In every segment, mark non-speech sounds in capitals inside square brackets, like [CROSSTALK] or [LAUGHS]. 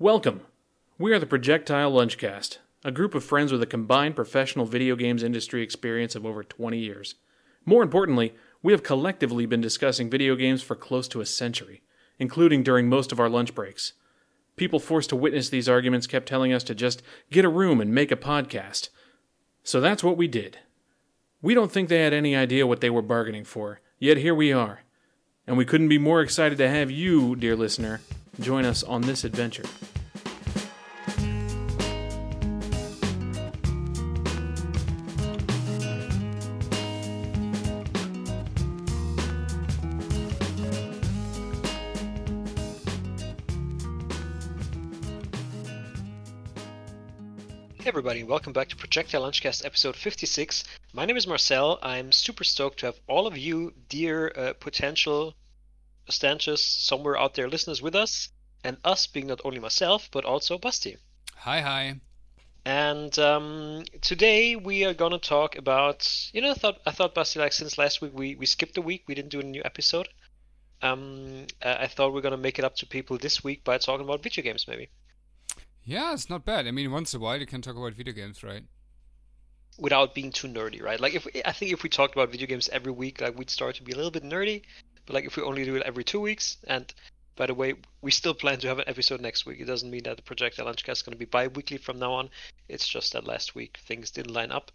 Welcome. We are the Projectile Lunchcast, a group of friends with a combined professional video games industry experience of over 20 years. More importantly, we have collectively been discussing video games for close to a century, including during most of our lunch breaks. People forced to witness these arguments kept telling us to just get a room and make a podcast. So that's what we did. We don't think they had any idea what they were bargaining for, yet here we are. And we couldn't be more excited to have you, dear listener, join us on this adventure. Hey everybody, welcome back to Projectile Lunchcast episode 56. My name is Marcel. I'm super stoked to have all of you, dear uh, potential stanches somewhere out there listeners with us, and us being not only myself, but also Basti. Hi, hi. And um, today we are gonna talk about, you know, I thought I thought Basti like since last week we we skipped a week, we didn't do a new episode. Um, uh, I thought we are gonna make it up to people this week by talking about video games, maybe. Yeah, it's not bad. I mean, once in a while you can talk about video games, right? without being too nerdy, right? Like if I think if we talked about video games every week, like we'd start to be a little bit nerdy. But like if we only do it every two weeks, and by the way, we still plan to have an episode next week. It doesn't mean that the Projectile Lunchcast is going to be bi-weekly from now on. It's just that last week things didn't line up.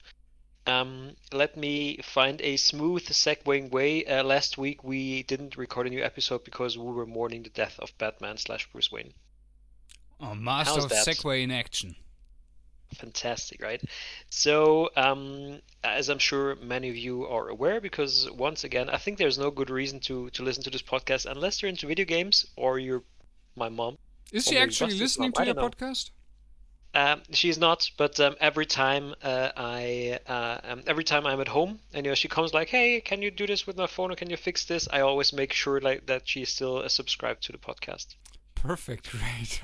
Um, let me find a smooth segueing way. Uh, last week we didn't record a new episode because we were mourning the death of Batman slash Bruce Wayne. Oh, master How's of that? segue in action. Fantastic, right? So, um, as I'm sure many of you are aware, because once again, I think there's no good reason to to listen to this podcast unless you're into video games or you're my mom. Is she actually listening mom, to your know. podcast? Um, she's not, but um, every time uh, I uh, um, every time I'm at home and you know she comes like, "Hey, can you do this with my phone or can you fix this?" I always make sure like that she's still uh, subscribed to the podcast. Perfect, [LAUGHS] great.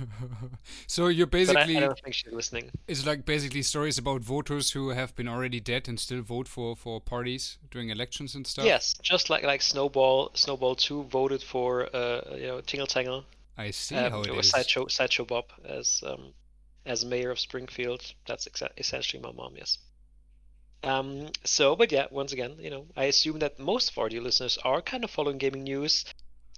so you're But I, basically I don't think she's listening. it's like basically stories about voters who have been already dead and still vote for for parties during elections and stuff. Yes, just like like Snowball, Snowball Two voted for uh, you know Tingle Tangle. I see um, how it it was is. Sideshow, Sideshow Bob as um, as mayor of Springfield. That's exa- essentially my mom, yes. Um, so, but yeah, once again, you know, I assume that most of our dear listeners are kind of following gaming news.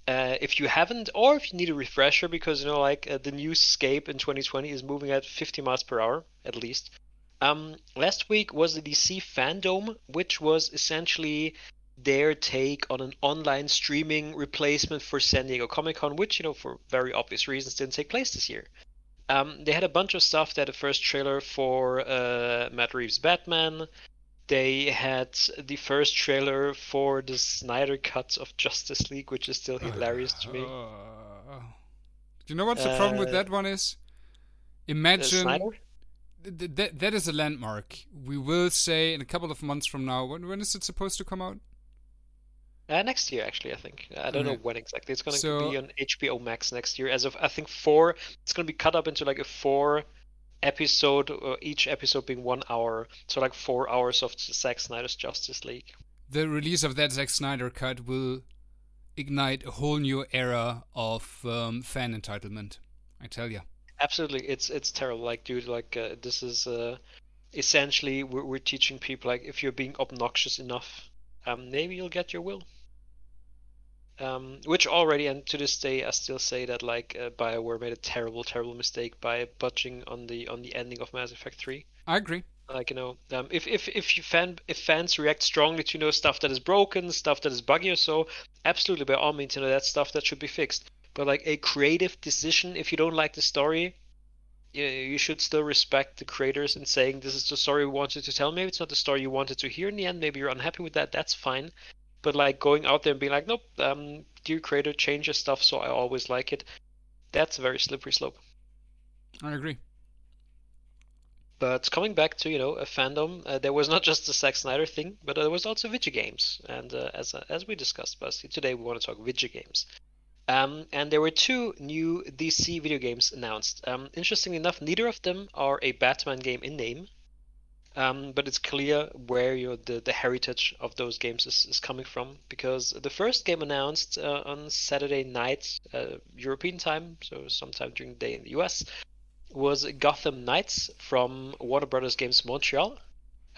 Uh, if you haven't, or if you need a refresher, because you know, like uh, the newscape in 2020 is moving at 50 miles per hour at least. Um, last week was the DC Fandom, which was essentially their take on an online streaming replacement for San Diego Comic Con, which, you know, for very obvious reasons, didn't take place this year. Um, they had a bunch of stuff. They had a first trailer for uh, Matt Reeves' Batman. They had the first trailer for the Snyder cut of Justice League, which is still hilarious to me. Uh, do you know what the problem with Uh, that one is? Uh, Imagine th- th- that that is a landmark. We will say in a couple of months from now. When when is it supposed to come out? Uh, next year, actually, I think. I don't know when exactly. It's going to So- be on HBO Max next year. As of I think four, it's going to be cut up into like a four episode, uh, each episode being one hour. So like four hours of Zack Snyder's Justice League. the release of that Zack Snyder cut will ignite a whole new era of um, fan entitlement. I tell you. Absolutely, it's it's terrible. Like, dude, like uh, this is uh, essentially we're we're teaching people like if you're being obnoxious enough, um, maybe you'll get your will. Um, which already and to this day I still say that like uh, Bioware made a terrible, terrible mistake by budging on the on the ending of Mass Effect Three. I agree. Like you know, um, if if if you fan if fans react strongly to you know stuff that is broken, stuff that is buggy or so, absolutely by all means, you know that's stuff that should be fixed. But like a creative decision, if you don't like the story, you, you should still respect the creators in saying this is the story we wanted to tell. Maybe it's not the story you wanted to hear in the end. Maybe you're unhappy with that. That's fine. But like going out there and being like, nope, um, dear creator, change your stuff so I always like it. That's a very slippery slope. I agree. But coming back to you know a fandom, uh, there was not [LAUGHS] just the Zack Snyder thing, but there was also video games. And uh, as uh, as we discussed, Basti, today we want to talk video games. Um, and there were two new DC video games announced. Um, interestingly enough, neither of them are a Batman game in name. Um, but it's clear where you know, the, the heritage of those games is, is coming from because the first game announced uh, on Saturday night uh, European time, so sometime during the day in the US, was Gotham Knights from Warner Brothers Games Montreal,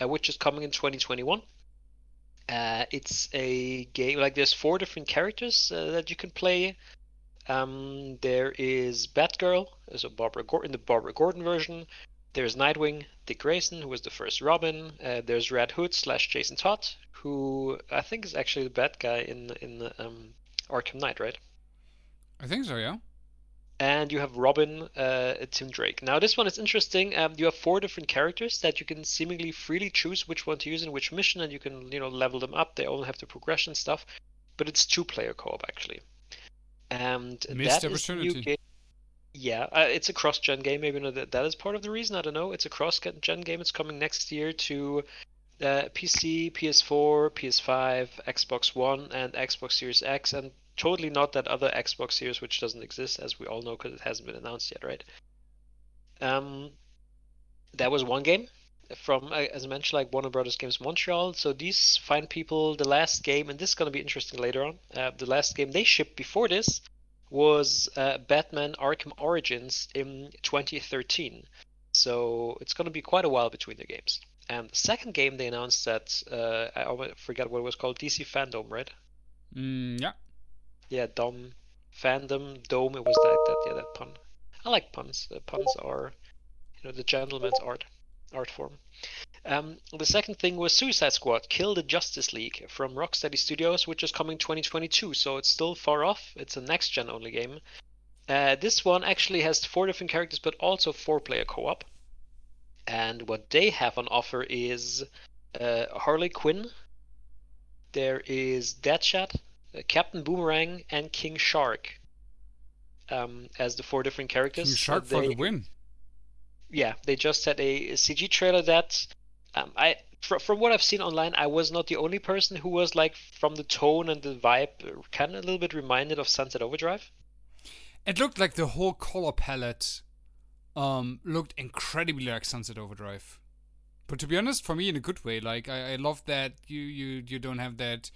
uh, which is coming in 2021. Uh, it's a game like there's four different characters uh, that you can play. Um, there is Batgirl, so Barbara Gordon, the Barbara Gordon version. There's Nightwing, Dick Grayson, who was the first Robin. Uh, there's Red Hood slash Jason Todd, who I think is actually the bad guy in in um, Arkham Knight, right? I think so, yeah. And you have Robin, uh, Tim Drake. Now this one is interesting. Um, you have four different characters that you can seemingly freely choose which one to use in which mission, and you can you know level them up. They all have the progression stuff, but it's two-player co-op actually. And Missed that is the new game. Yeah, uh, it's a cross-gen game. Maybe you that that is part of the reason. I don't know. It's a cross-gen game. It's coming next year to uh, PC, PS4, PS5, Xbox One, and Xbox Series X, and totally not that other Xbox Series which doesn't exist, as we all know, because it hasn't been announced yet, right? Um, that was one game from, uh, as I mentioned, like Warner Brothers Games Montreal. So these fine people, the last game, and this is going to be interesting later on. Uh, the last game they shipped before this was uh, Batman Arkham Origins in 2013. So it's going to be quite a while between the games. And the second game they announced that uh, I almost forgot what it was called, DC Fandom, right? Mm, yeah. Yeah, Dom fandom dome. It was that that yeah that pun. I like puns. Uh, puns are, you know, the gentleman's art art form. Um, the second thing was Suicide Squad: Kill the Justice League from Rocksteady Studios, which is coming 2022. So it's still far off. It's a next gen only game. Uh, this one actually has four different characters, but also four player co op. And what they have on offer is uh, Harley Quinn. There is Deadshot, uh, Captain Boomerang, and King Shark. Um, as the four different characters. King Shark for the win. yeah, they just had a CG trailer that um, I fr- from what I've seen online, I was not the only person who was like from the tone and the vibe, kind of a little bit reminded of Sunset Overdrive. It looked like the whole color palette um, looked incredibly like Sunset Overdrive. But to be honest, for me, in a good way. Like I, I love that you, you you don't have that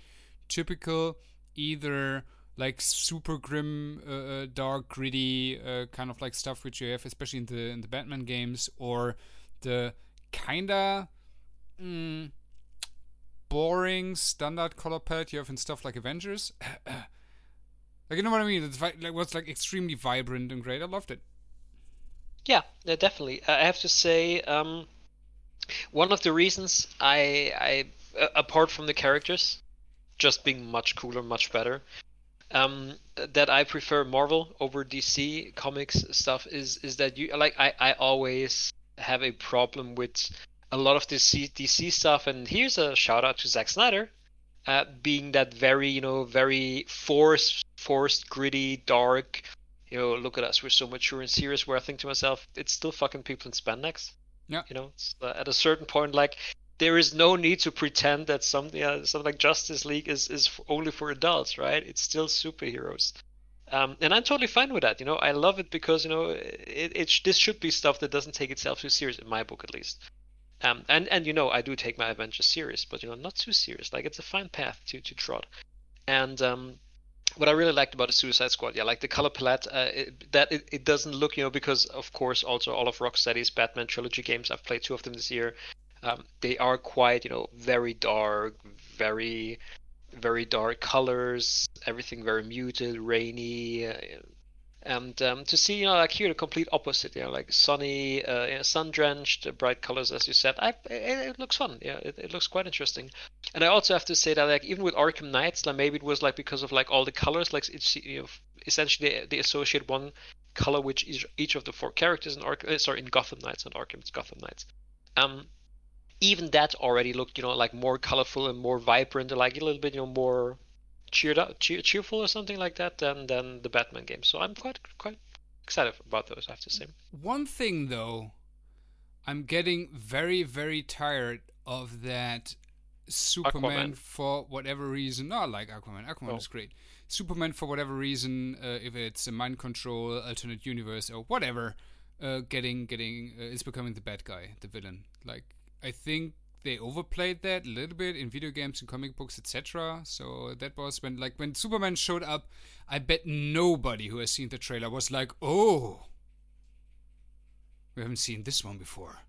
typical either like super grim, uh, uh, dark, gritty uh, kind of like stuff which you have, especially in the in the Batman games, or the kinda mm, boring standard color palette you have in stuff like Avengers. [CLEARS THROAT] like you know what I mean? It's like what's like extremely vibrant and great. I loved it. Yeah, definitely. I have to say, um, one of the reasons I, I, uh, apart from the characters, just being much cooler, much better, um, that I prefer Marvel over DC comics stuff is is that you like I, I always have a problem with a lot of this DC stuff, and here's a shout out to Zack Snyder, uh, being that very you know very forced, forced, gritty, dark. You know, look at us, we're so mature and serious. Where I think to myself, it's still fucking people in spandex. Yeah. You know, uh, at a certain point, like there is no need to pretend that something, uh, something like Justice League is is only for adults, right? It's still superheroes. Um, and I'm totally fine with that. You know, I love it because you know it, it sh- this should be stuff that doesn't take itself too serious in my book at least. Um, and and you know I do take my Avengers serious, but you know not too serious. Like it's a fine path to to trot. And um, what I really liked about the Suicide Squad, yeah, like the color palette, uh, it, that it, it doesn't look, you know, because of course also all of Rocksteady's Batman trilogy games, I've played two of them this year. Um, they are quite, you know, very dark, very, very dark colors, everything very muted, rainy, uh, and um, to see, you know, like here the complete opposite, you know, like sunny, uh, you know, sun-drenched, bright colors, as you said. I, it, it looks fun. Yeah, it, it looks quite interesting. And I also have to say that, like, even with Arkham Knights, like maybe it was like because of like all the colors, like it's you know, essentially they, associate one color which each, each of the four characters in Arkham. Uh, sorry, in Gotham Knights, not Arkham, it's Gotham Knights. Um, even that already looked, you know, like more colorful and more vibrant, and like a little bit, you know, more cheered up, cheer, cheerful or something like that than than the Batman game. So I'm quite quite excited about those. I have to say. One thing though, I'm getting very very tired of that Superman Aquaman. for whatever reason. Not like Aquaman. Aquaman Oh. is great. Superman for whatever reason, uh, if it's a mind control, alternate universe, or whatever, uh, getting getting uh, is becoming the bad guy, the villain. Like I think they overplayed that a little bit in video games and comic books, etc. So that was when, like, when Superman showed up. I bet nobody who has seen the trailer was like, "Oh, we haven't seen this one before."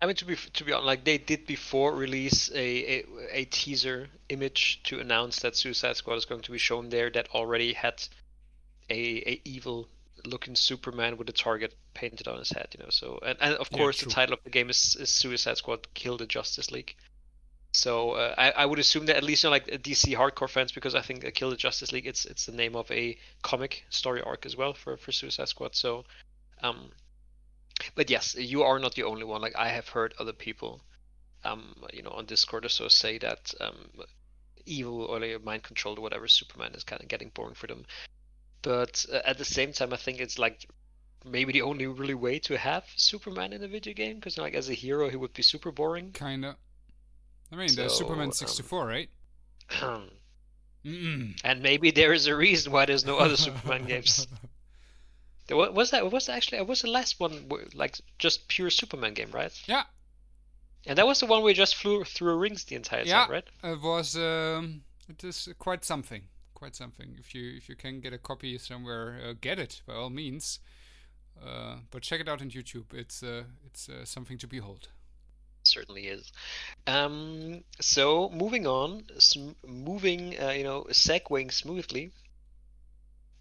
I mean, to be to be honest, like they did before release a, a a teaser image to announce that Suicide Squad is going to be shown there. That already had a a evil looking Superman with a target painted on his head, you know. So and, and of course the title of the game is, is Suicide Squad: Kill the Justice League. So uh, I, I would assume that at least you know, like DC hardcore fans, because I think uh, Kill the Justice League it's it's the name of a comic story arc as well for for Suicide Squad. So, um, but yes, you are not the only one. Like I have heard other people, um, you know, on Discord or so say that um, evil or like mind controlled or whatever Superman is kind of getting boring for them. But uh, at the same time, I think it's like maybe the only really way to have Superman in a video game because like as a hero he would be super boring. Kinda. I mean, So, there's Superman um, 64, right? [CLEARS THROAT] Mm-mm. and maybe there is a reason why there's no other Superman games. [LAUGHS] There wa- Was that was actually was the last one like just pure Superman game, right? Yeah, And that was the one we just flew through rings the entire Yeah. time, right? it was. Um, it is quite something. Quite something. If you if you can get a copy somewhere, uh, get it by all means. Uh, but check it out on YouTube. It's uh, it's uh, something to behold. certainly is. Um, so moving on, moving, uh, you know, segueing smoothly.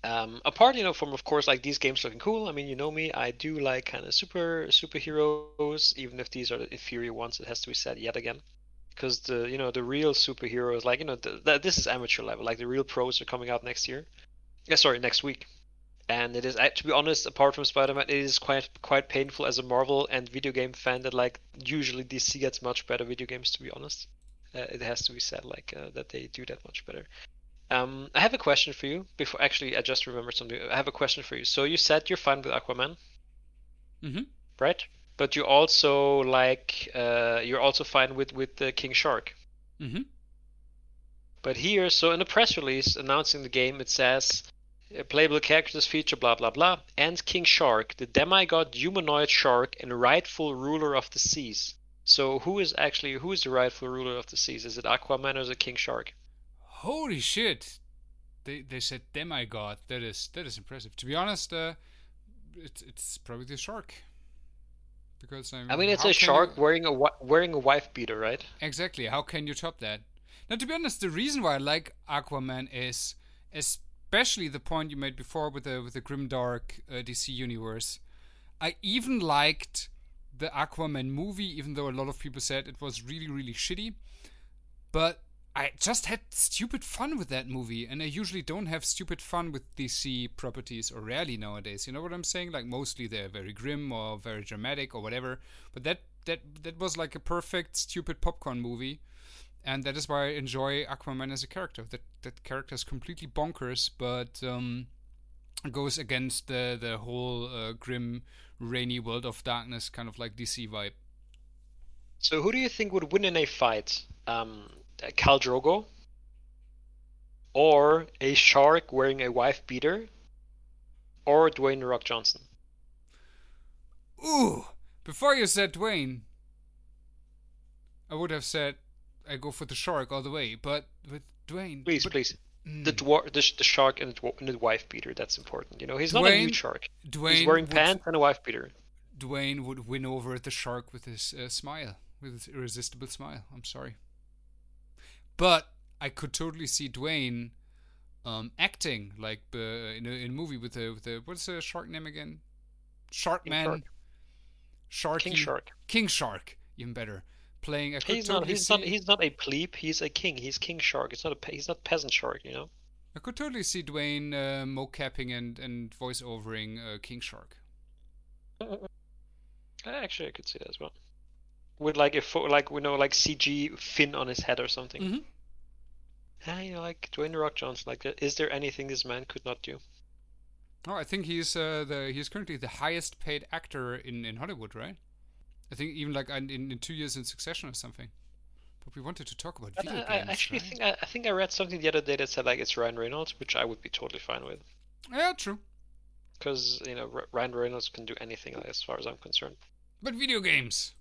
Um, apart, you know, from of course like these games looking cool. I mean, you know me, I do like kind of super superheroes, even if these are the inferior ones. It has to be said yet again, because the you know the real superheroes, like you know, the, the, this is amateur level. Like the real pros are coming out next year. Yeah, sorry, next week. And it is, uh, to be honest, apart from Spider-Man, it is quite quite painful as a Marvel and video game fan that like usually DC gets much better video games. To be honest, uh, it has to be said like uh, that they do that much better. Um, I have a question for you. Before actually, I just remembered something. I have a question for you. So you said you're fine with Aquaman, Mm-hmm. right? But you also like uh, you're also fine with with the King Shark. Mm-hmm. But here, so in the press release announcing the game, it says playable characters feature blah blah blah and King Shark, the demigod humanoid shark and rightful ruler of the seas. So who is actually who is the rightful ruler of the seas? Is it Aquaman or is it King Shark? Holy shit! They they said demigod. That is that is impressive. To be honest, uh, it's it's probably the shark. Because I mean, I mean, it's a shark you- wearing a wearing a wife beater, right? Exactly. How can you top that? Now, to be honest, the reason why I like Aquaman is especially the point you made before with the with the grimdark uh, DC universe. I even liked the Aquaman movie, even though a lot of people said it was really really shitty. But I just had stupid fun with that movie, and I usually don't have stupid fun with DC properties, or rarely nowadays. You know what I'm saying? Like mostly they're very grim or very dramatic or whatever. But that that that was like a perfect stupid popcorn movie, and that is why I enjoy Aquaman as a character. That that character is completely bonkers, but um, goes against the the whole uh, grim, rainy world of darkness kind of like DC vibe. So who do you think would win in a fight? Um, Khal Drogo, or a shark wearing a wife beater, or Dwayne Rock Johnson? Ooh! Before you said Dwayne, I would have said I go for the shark all the way, but with Dwayne. Please, but, please. mm, The dwar- the, the shark and the, dwar- and the wife beater. That's important. You know, he's not a Dwayne- nude shark. Dwayne he's wearing would, pants and a wife beater. Dwayne would win over the shark with his uh, smile, with his irresistible smile. I'm sorry, but I could totally see Dwayne um, acting like uh, in, a, in a movie with a with a what's the shark name again? Sharkman. Shark. King Shark. King Shark. Even better. Playing. Could He's totally not. He's see, not. He's not a plebe. He's a king. He's King Shark. It's not a. He's not peasant shark. You know. I could totally see Dwayne uh, mocapping and and voice overing uh, King Shark. [LAUGHS] Actually, I could see that as well. With like a fo- like we know like CG fin on his head or something. Mhm. Yeah, you know, like Dwayne The Rock Johnson. Like, uh, is there anything this man could not do? Oh, I think he's uh, the he's currently the highest paid actor in, in Hollywood, right? I think even like in, in two years in succession or something. But we wanted to talk about video I, I games, actually right? think I, I think I read something the other day that said like it's Ryan Reynolds, which I would be totally fine with, Yeah, true. because you know Ryan Reynolds can do anything like, as far as I'm concerned. But video games.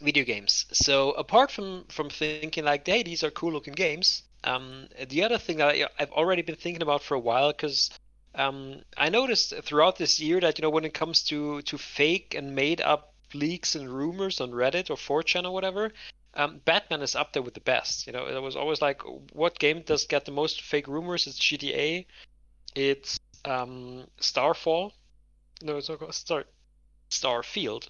video games. So apart from from thinking like, hey, these are cool looking games, um, the other thing that I, I've already been thinking about for a while, because um, I noticed throughout this year that you know when it comes to to fake and made up leaks and rumors on Reddit or 4chan or whatever, um, Batman is up there with the best. You know, it was always like, what game does get the most fake rumors? It's GTA, it's um, Starfall, no, it's not Star Starfield,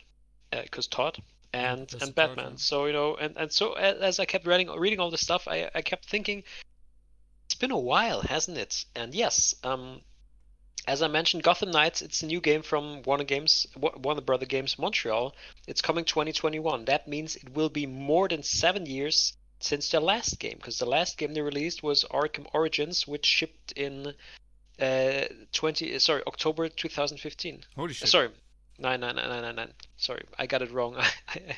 because uh, Todd and and Batman. So you know, and and so as I kept reading reading all this stuff, I I kept thinking, it's been a while, hasn't it? And yes, um, as I mentioned, Gotham Knights, it's a new game from Warner Games, Warner Brother Games Montreal. It's coming 2021. That means it will be more than seven years since the last game, because the last game they released was Arkham Origins, which shipped in uh, 20 sorry October 2015. Holy shit! Uh, sorry, nine nine nine nine nine. Sorry, I got it wrong. [LAUGHS] I,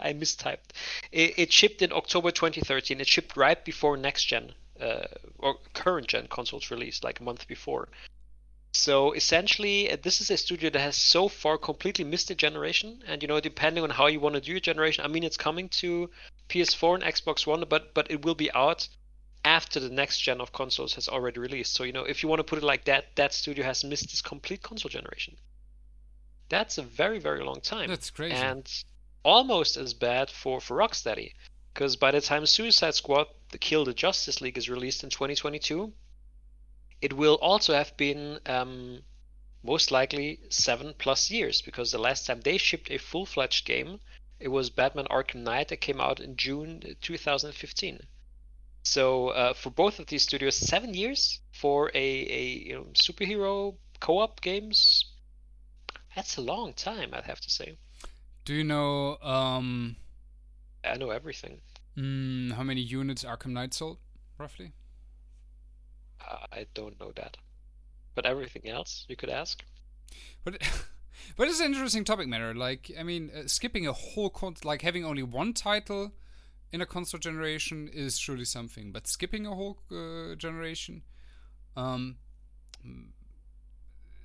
I mistyped. It, it, shipped in October 2013. It shipped right before next gen uh, or current gen consoles released, like a month before. So essentially, uh, this is a studio that has so far completely missed a generation. And you know, depending on how you want to do your generation, I mean, it's coming to PS4 and Xbox One, but but it will be out after the next gen of consoles has already released. So you know, if you want to put it like that, that studio has missed this complete console generation. That's a very very long time. That's crazy. And almost as bad for for Rocksteady, because by the time Suicide Squad: The Kill the Justice League is released in 2022 it will also have been um, most likely seven plus years because the last time they shipped a full fledged game, it was Batman Arkham Knight that came out in June 2015. So uh, for both of these studios, seven years for a, a you know, superhero co-op games. That's a long time, I'd have to say. Do you know? Um, I know everything. Mm, how many units Arkham Knight sold, roughly? I don't know that. But everything else you could ask. But [LAUGHS] but it's an interesting topic matter. Like I mean, uh, skipping a whole con- like having only one title in a console generation is surely something. But skipping a whole uh, generation, um,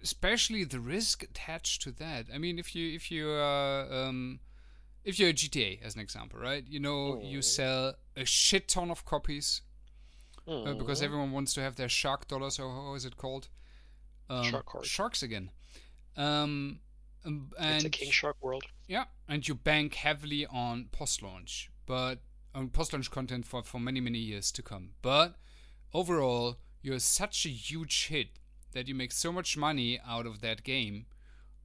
especially the risk attached to that. I mean, if you if you uh, um, if you're a GTA as an example, right? You know, you mm. sell a shit ton of copies mm. uh, because mm-hmm. everyone wants to have their shark dollars or how is it called? Um, shark card. Sharks again. Um, and it's a King Shark world. Yeah, and you bank heavily on post-launch, but on post-launch content for for many many years to come. But overall, you're such a huge hit that you make so much money out of that game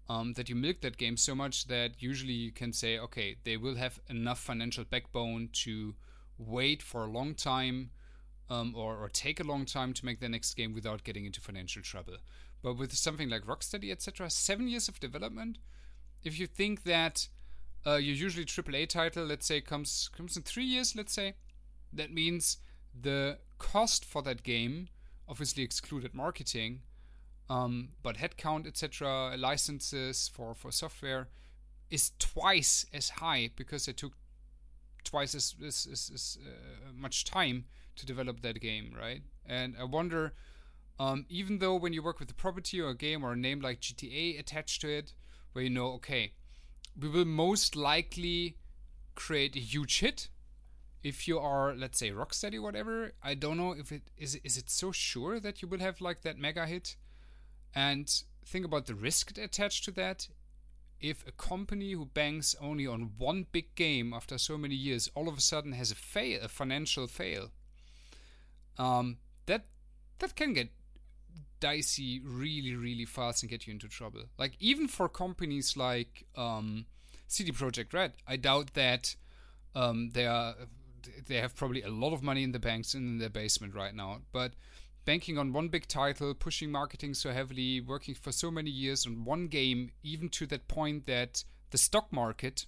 um, that you milk that game so much that usually you can say, okay, they will have enough financial backbone to wait for a long time um, or, or take a long time to make the next game without getting into financial trouble. But with something like Rocksteady, etc., seven years of development, if you think that uh, your usually AAA title, let's say, comes comes in three years, let's say, that means the cost for that game, obviously excluded marketing, um, but headcount, etc., licenses for for software, is twice as high because it took twice as, as, as, as uh, much time to develop that game, right? And I wonder, um, even though when you work with a property or a game or a name like GTA attached to it, where you know, okay, we will most likely create a huge hit. If you are, let's say, Rocksteady whatever, I don't know if it is. Is it so sure that you will have like that mega hit? And think about the risk attached to that. If a company who banks only on one big game after so many years all of a sudden has a fail, a financial fail, um, that that can get dicey really really fast and get you into trouble. Like even for companies like um, CD Projekt Red, I doubt that um, they are they have probably a lot of money in the banks and in their basement right now, but banking on one big title, pushing marketing so heavily, working for so many years on one game, even to that point that the stock market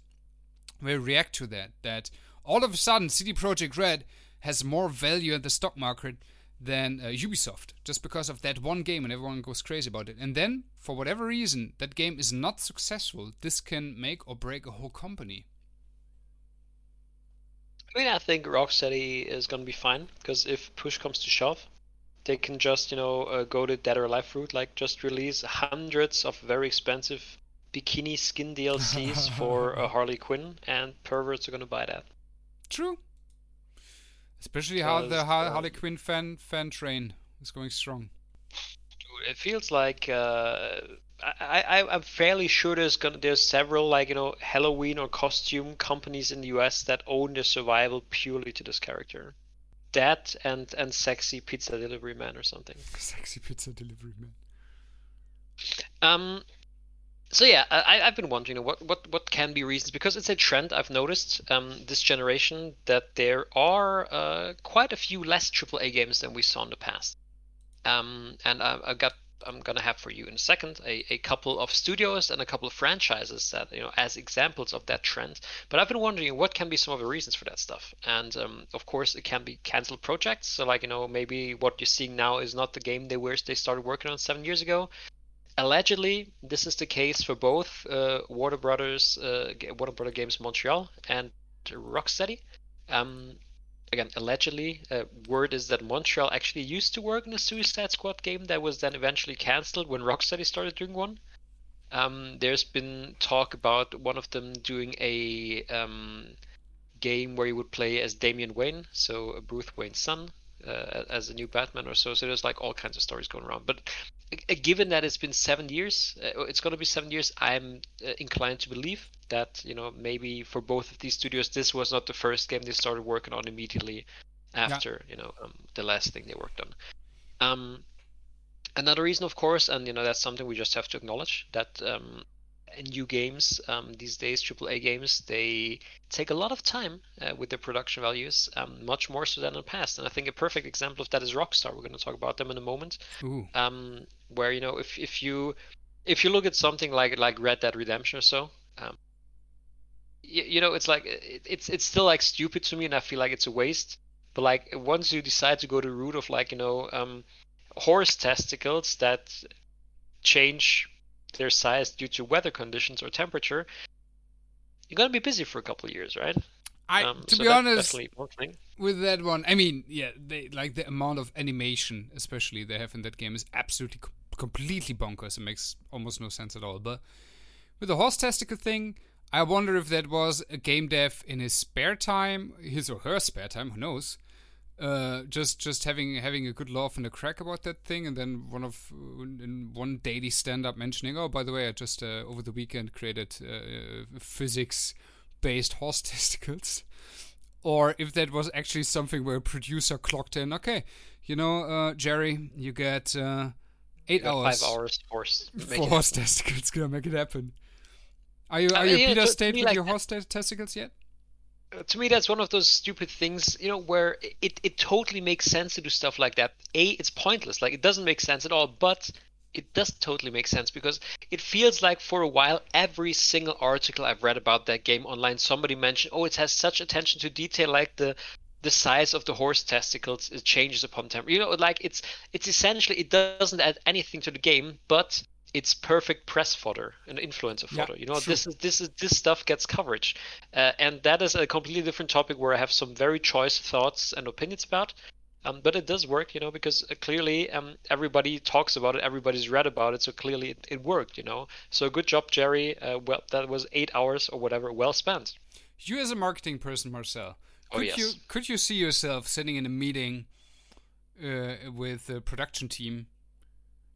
will react to that. That all of a sudden CD Projekt Red has more value in the stock market than uh, Ubisoft just because of that one game and everyone goes crazy about it. And then, for whatever reason, that game is not successful. This can make or break a whole company. I mean, I think Rocksteady is going to be fine because if push comes to shove, they can just, you know, uh, go the dead or alive route, like just release hundreds of very expensive bikini skin [LAUGHS] DLCs for uh, Harley Quinn, and perverts are gonna buy that. True. Especially how the Harley Quinn fan fan train is going strong. It feels like uh, I, I I'm fairly sure there's gonna there's several like you know Halloween or costume companies in the US that own their survival purely to this character. That and and sexy pizza delivery man or something. [LAUGHS] Sexy pizza delivery man. Um, so yeah, I, I've been wondering what, what, what can be reasons because it's a trend I've noticed um, this generation that there are uh, quite a few less AAA games than we saw in the past. Um, and I, I got I'm gonna have for you in a second a, a couple of studios and a couple of franchises that you know as examples of that trend. But I've been wondering what can be some of the reasons for that stuff. And um, of course, it can be canceled projects. So like you know maybe what you're seeing now is not the game they were they started working on seven years ago allegedly this is the case for both uh, Warner Brothers, uh, Warner Brother Games Montreal and Rocksteady. Um, again, allegedly, uh, word is that Montreal actually used to work in a Suicide Squad game that was then eventually cancelled when Rocksteady started doing one. Um, there's been talk about one of them doing a um, game where you would play as Damian Wayne, so Bruce Wayne's son, uh, as a new Batman or so. So there's like all kinds of stories going around. But given that it's been seven years, uh, it's going to be seven years. I'm uh, inclined to believe that you know maybe for both of these studios, this was not the first game they started working on immediately after you know um, the last thing they worked on. Um, another reason, of course, and you know that's something we just have to acknowledge that um, new games um, these days, AAA games, they take a lot of time uh, with their production values, um, much more so than in the past. And I think a perfect example of that is Rockstar. We're going to talk about them in a moment. Um, where you know if if you if you look at something like like Red Dead Redemption or so. Um, you, you know, it's like it, it's it's still like stupid to me, and I feel like it's a waste. But like once you decide to go the route of like you know um, horse testicles that change their size due to weather conditions or temperature, you're gonna be busy for a couple of years, right? I Um, to so be honest, definitely one thing. with that one, I mean, yeah, they like the amount of animation, especially they have in that game, is absolutely completely bonkers. It makes almost no sense at all. But with the horse testicle thing, I wonder if that was a game dev in his spare time, his or her spare time, who knows? Uh, just just having having a good laugh and a crack about that thing, and then one of in one daily stand up mentioning, oh, by the way, I just uh, over the weekend created uh, physics based horse [LAUGHS] testicles or if that was actually something where a producer clocked in, okay, you know, uh, Jerry, you get uh, eight hours, Five hours horse. [LAUGHS] make for horse testicles. [LAUGHS] Gonna make it happen. Are you are you Peter to State with like your that- horse te- testicles yet? Uh, to me that's one of those stupid things you know where it, it totally makes sense to do stuff like that a it's pointless like it doesn't make sense at all but it does totally make sense because it feels like for a while every single article i've read about that game online somebody mentioned oh it has such attention to detail like the the size of the horse testicles it changes upon temperature you know like it's it's essentially it doesn't add anything to the game but it's perfect press fodder and influencer Yeah, fodder you know true. this is this is this stuff gets coverage uh, and that is a completely different topic where I have some very choice thoughts and opinions about. Um, but it does work, you know, because uh, clearly um, everybody talks about it, everybody's read about it, so clearly it, it worked, you know. So good job, Jerry. Uh, well, that was eight hours or whatever, well spent. You as a marketing person, Marcel, Oh, could yes. you could you see yourself sitting in a meeting uh, with the production team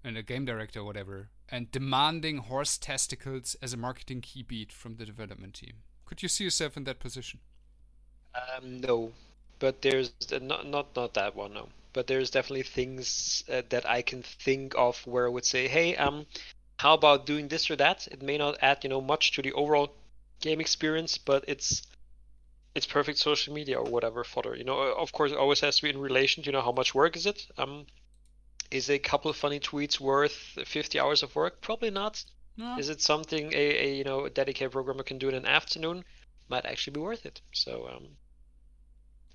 and a game director or whatever, and demanding horse testicles as a marketing key beat from the development team? Could you see yourself in that position? Um, no, but there's uh, not not not that one, no. But there's definitely things uh, that I can think of where I would say, hey, um, how about doing this or that? It may not add, you know, much to the overall game experience, but it's it's perfect social media or whatever fodder. You know, uh, of course, it always has to be in relation to you know how much work is it. Um, is a couple of funny tweets worth 50 hours of work? Probably not. No. Is it something a, a you know a dedicated programmer can do in an afternoon? Might actually be worth it. So um,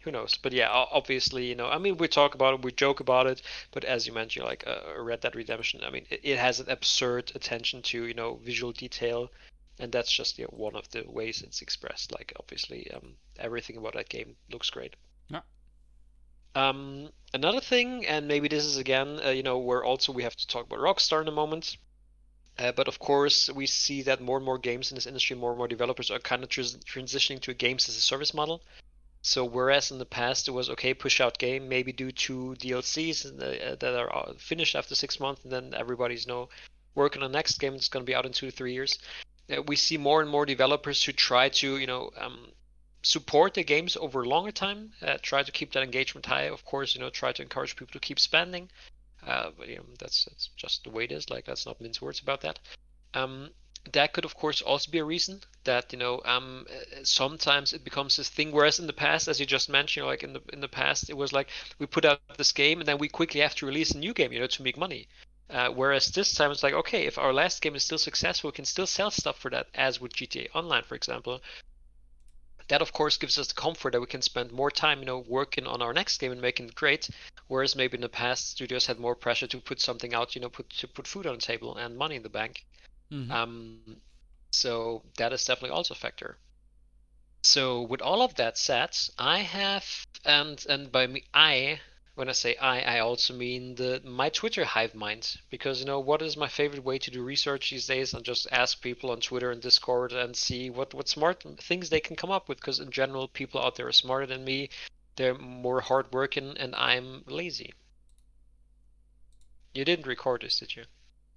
who knows? But yeah, obviously, you know, I mean, we talk about it, we joke about it, but as you mentioned, like uh, Red Dead Redemption, I mean, it, it has an absurd attention to you know visual detail, and that's just you know, one of the ways it's expressed. Like obviously, um, everything about that game looks great. Yeah. Um, another thing, and maybe this is again, uh, you know, where also we have to talk about Rockstar in a moment. Uh, but of course, we see that more and more games in this industry, more and more developers are kind of trans- transitioning to a games as a service model. So whereas in the past it was okay, push out game, maybe do two DLCs uh, that are uh, finished after six months, and then everybody's you know working on the next game that's going to be out in two to three years. Uh, we see more and more developers who try to you know um, support the games over longer time, uh, try to keep that engagement high. Of course, you know try to encourage people to keep spending. Uh, but you know that's that's just the way it is. Like let's not mince words about that. Um, that could of course also be a reason that you know um sometimes it becomes this thing whereas in the past as you just mentioned like in the in the past it was like we put out this game and then we quickly have to release a new game you know to make money uh, whereas this time it's like okay if our last game is still successful we can still sell stuff for that as with gta online for example that of course gives us the comfort that we can spend more time you know working on our next game and making it great whereas maybe in the past studios had more pressure to put something out you know put to put food on the table and money in the bank Mhm. um, so that is definitely also a factor. So with all of that said, I have and and by me I when I say I I also mean the my Twitter hive mind because you know what is my favorite way to do research these days and just ask people on Twitter and Discord and see what what smart things they can come up with because in general people out there are smarter than me, they're more hardworking and I'm lazy. You didn't record this, did you?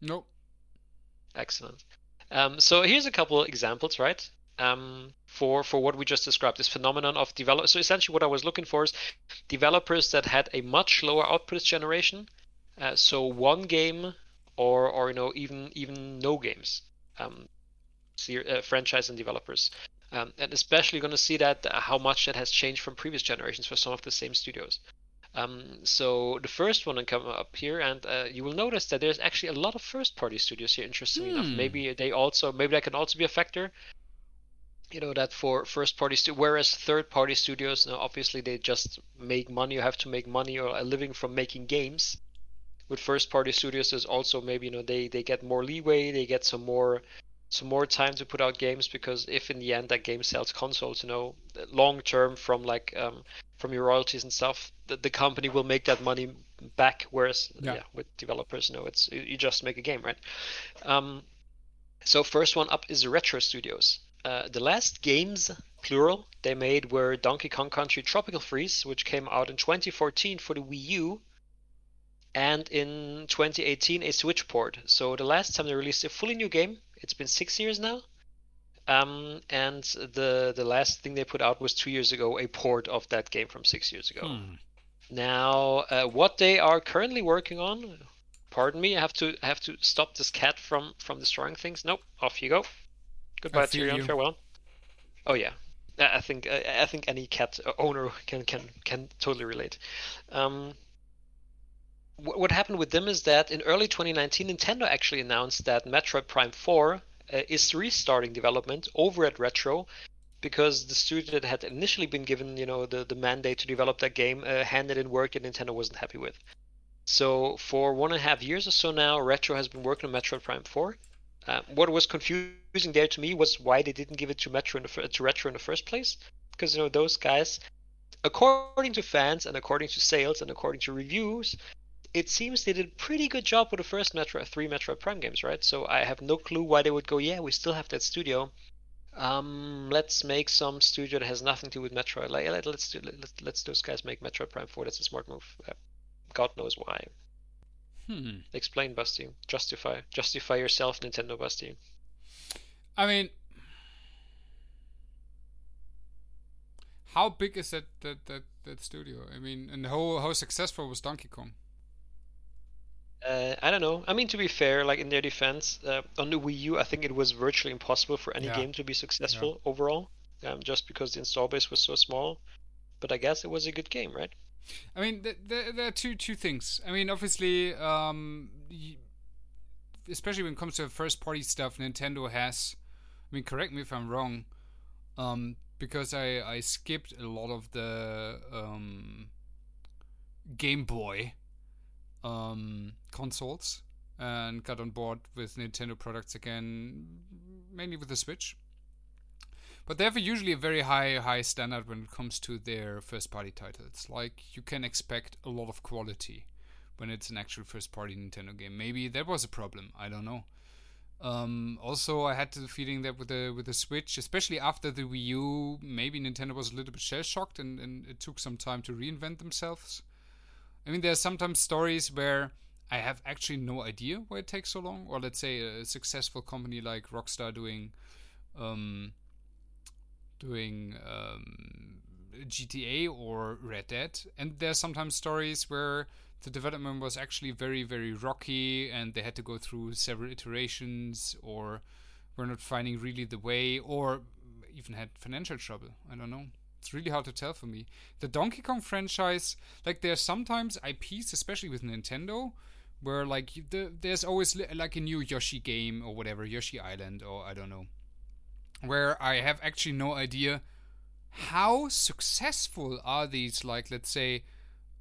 Nope. Excellent. Um, so here's a couple examples, right? Um, for for what we just described, this phenomenon of develop. So essentially, what I was looking for is developers that had a much lower output generation. Uh, so one game, or or you know even even no games. Um, uh, franchise and developers, um, and especially going to see that uh, how much that has changed from previous generations for some of the same studios. Um, so the first one will come up here, and uh, you will notice that there's actually a lot of first-party studios here. Interestingly enough, Hmm. maybe they also maybe that can also be a factor. You know that for first-party stu- whereas third-party studios, now obviously they just make money. You have to make money or a living from making games. With first-party studios, there's also maybe you know they they get more leeway, they get some more some more time to put out games because if in the end that game sells consoles, you know, long term from like um, from your royalties and stuff, the, the company will make that money back. Whereas Yeah. yeah, with developers, you know, it's you you just make a game, right? Um, so first one up is Retro Studios. Uh, the last games, plural, they made were Donkey Kong Country Tropical Freeze, which came out in 2014 for the Wii U, and in 2018 a Switch port. So the last time they released a fully new game, it's been six years now. Um, and the the last thing they put out was two years ago, a port of that game from six years ago. Hmm. Now, uh, what they are currently working on, pardon me, I have to I have to stop this cat from from destroying things. Nope, off you go. Goodbye, feel Tyrion. you. Farewell. Oh yeah, I I think I I think any cat owner can can can totally relate. Um, wh- what happened with them is that in early 2019, Nintendo actually announced that Metroid Prime 4 uh, is restarting development over at Retro because the studio that had initially been given, you know, the, the mandate to develop that game uh, handed in work that Nintendo wasn't happy with. So for one and a half years or so now, Retro has been working on Metroid Prime 4. Uh, what was confusing there to me was why they didn't give it to Metro in the, to Retro in the first place, because you know those guys, according to fans and according to sales and according to reviews, it seems they did a pretty good job with the first Metro three Metroid Prime games, right? So I have no clue why they would go, yeah, we still have that studio. Um, let's make some studio that has nothing to do with Metro. Like, let, let's do let, let's those guys make Metroid Prime 4. That's a smart move. Uh, God knows why. Hmm. Explain, Basti. Justify. Justify yourself, Nintendo Basti. I mean, how big is that that that, that studio? I mean, and how how successful was Donkey Kong? Uh, I don't know. I mean, to be fair, like in their defense, uh, on the Wii U, I think it was virtually impossible for any Yeah. game to be successful overall, um, just because the install base was so small. But I guess it was a good game, right? I mean, th- th- there are two two things. I mean, obviously, um, especially when it comes to first party stuff, Nintendo has. I mean, correct me if I'm wrong, um, because I I skipped a lot of the um, Game Boy um, consoles and got on board with Nintendo products again, mainly with the Switch. But they have usually a very high high standard when it comes to their first party titles. Like you can expect a lot of quality when it's an actual first party Nintendo game. Maybe that was a problem. I don't know. Um, also, I had the feeling that with the with the Switch, especially after the Wii U, maybe Nintendo was a little bit shell shocked, and, and it took some time to reinvent themselves. I mean, there are sometimes stories where I have actually no idea why it takes so long, or let's say a successful company like Rockstar doing, um, doing um, GTA or Red Dead, and there are sometimes stories where the development was actually very very rocky and they had to go through several iterations or were not finding really the way or even had financial trouble. I don't know. It's really hard to tell for me. The donkey kong franchise like there's sometimes ips especially with nintendo where like the, there's always like a new yoshi game or whatever yoshi island or i don't know where i have actually no idea how successful are these like let's say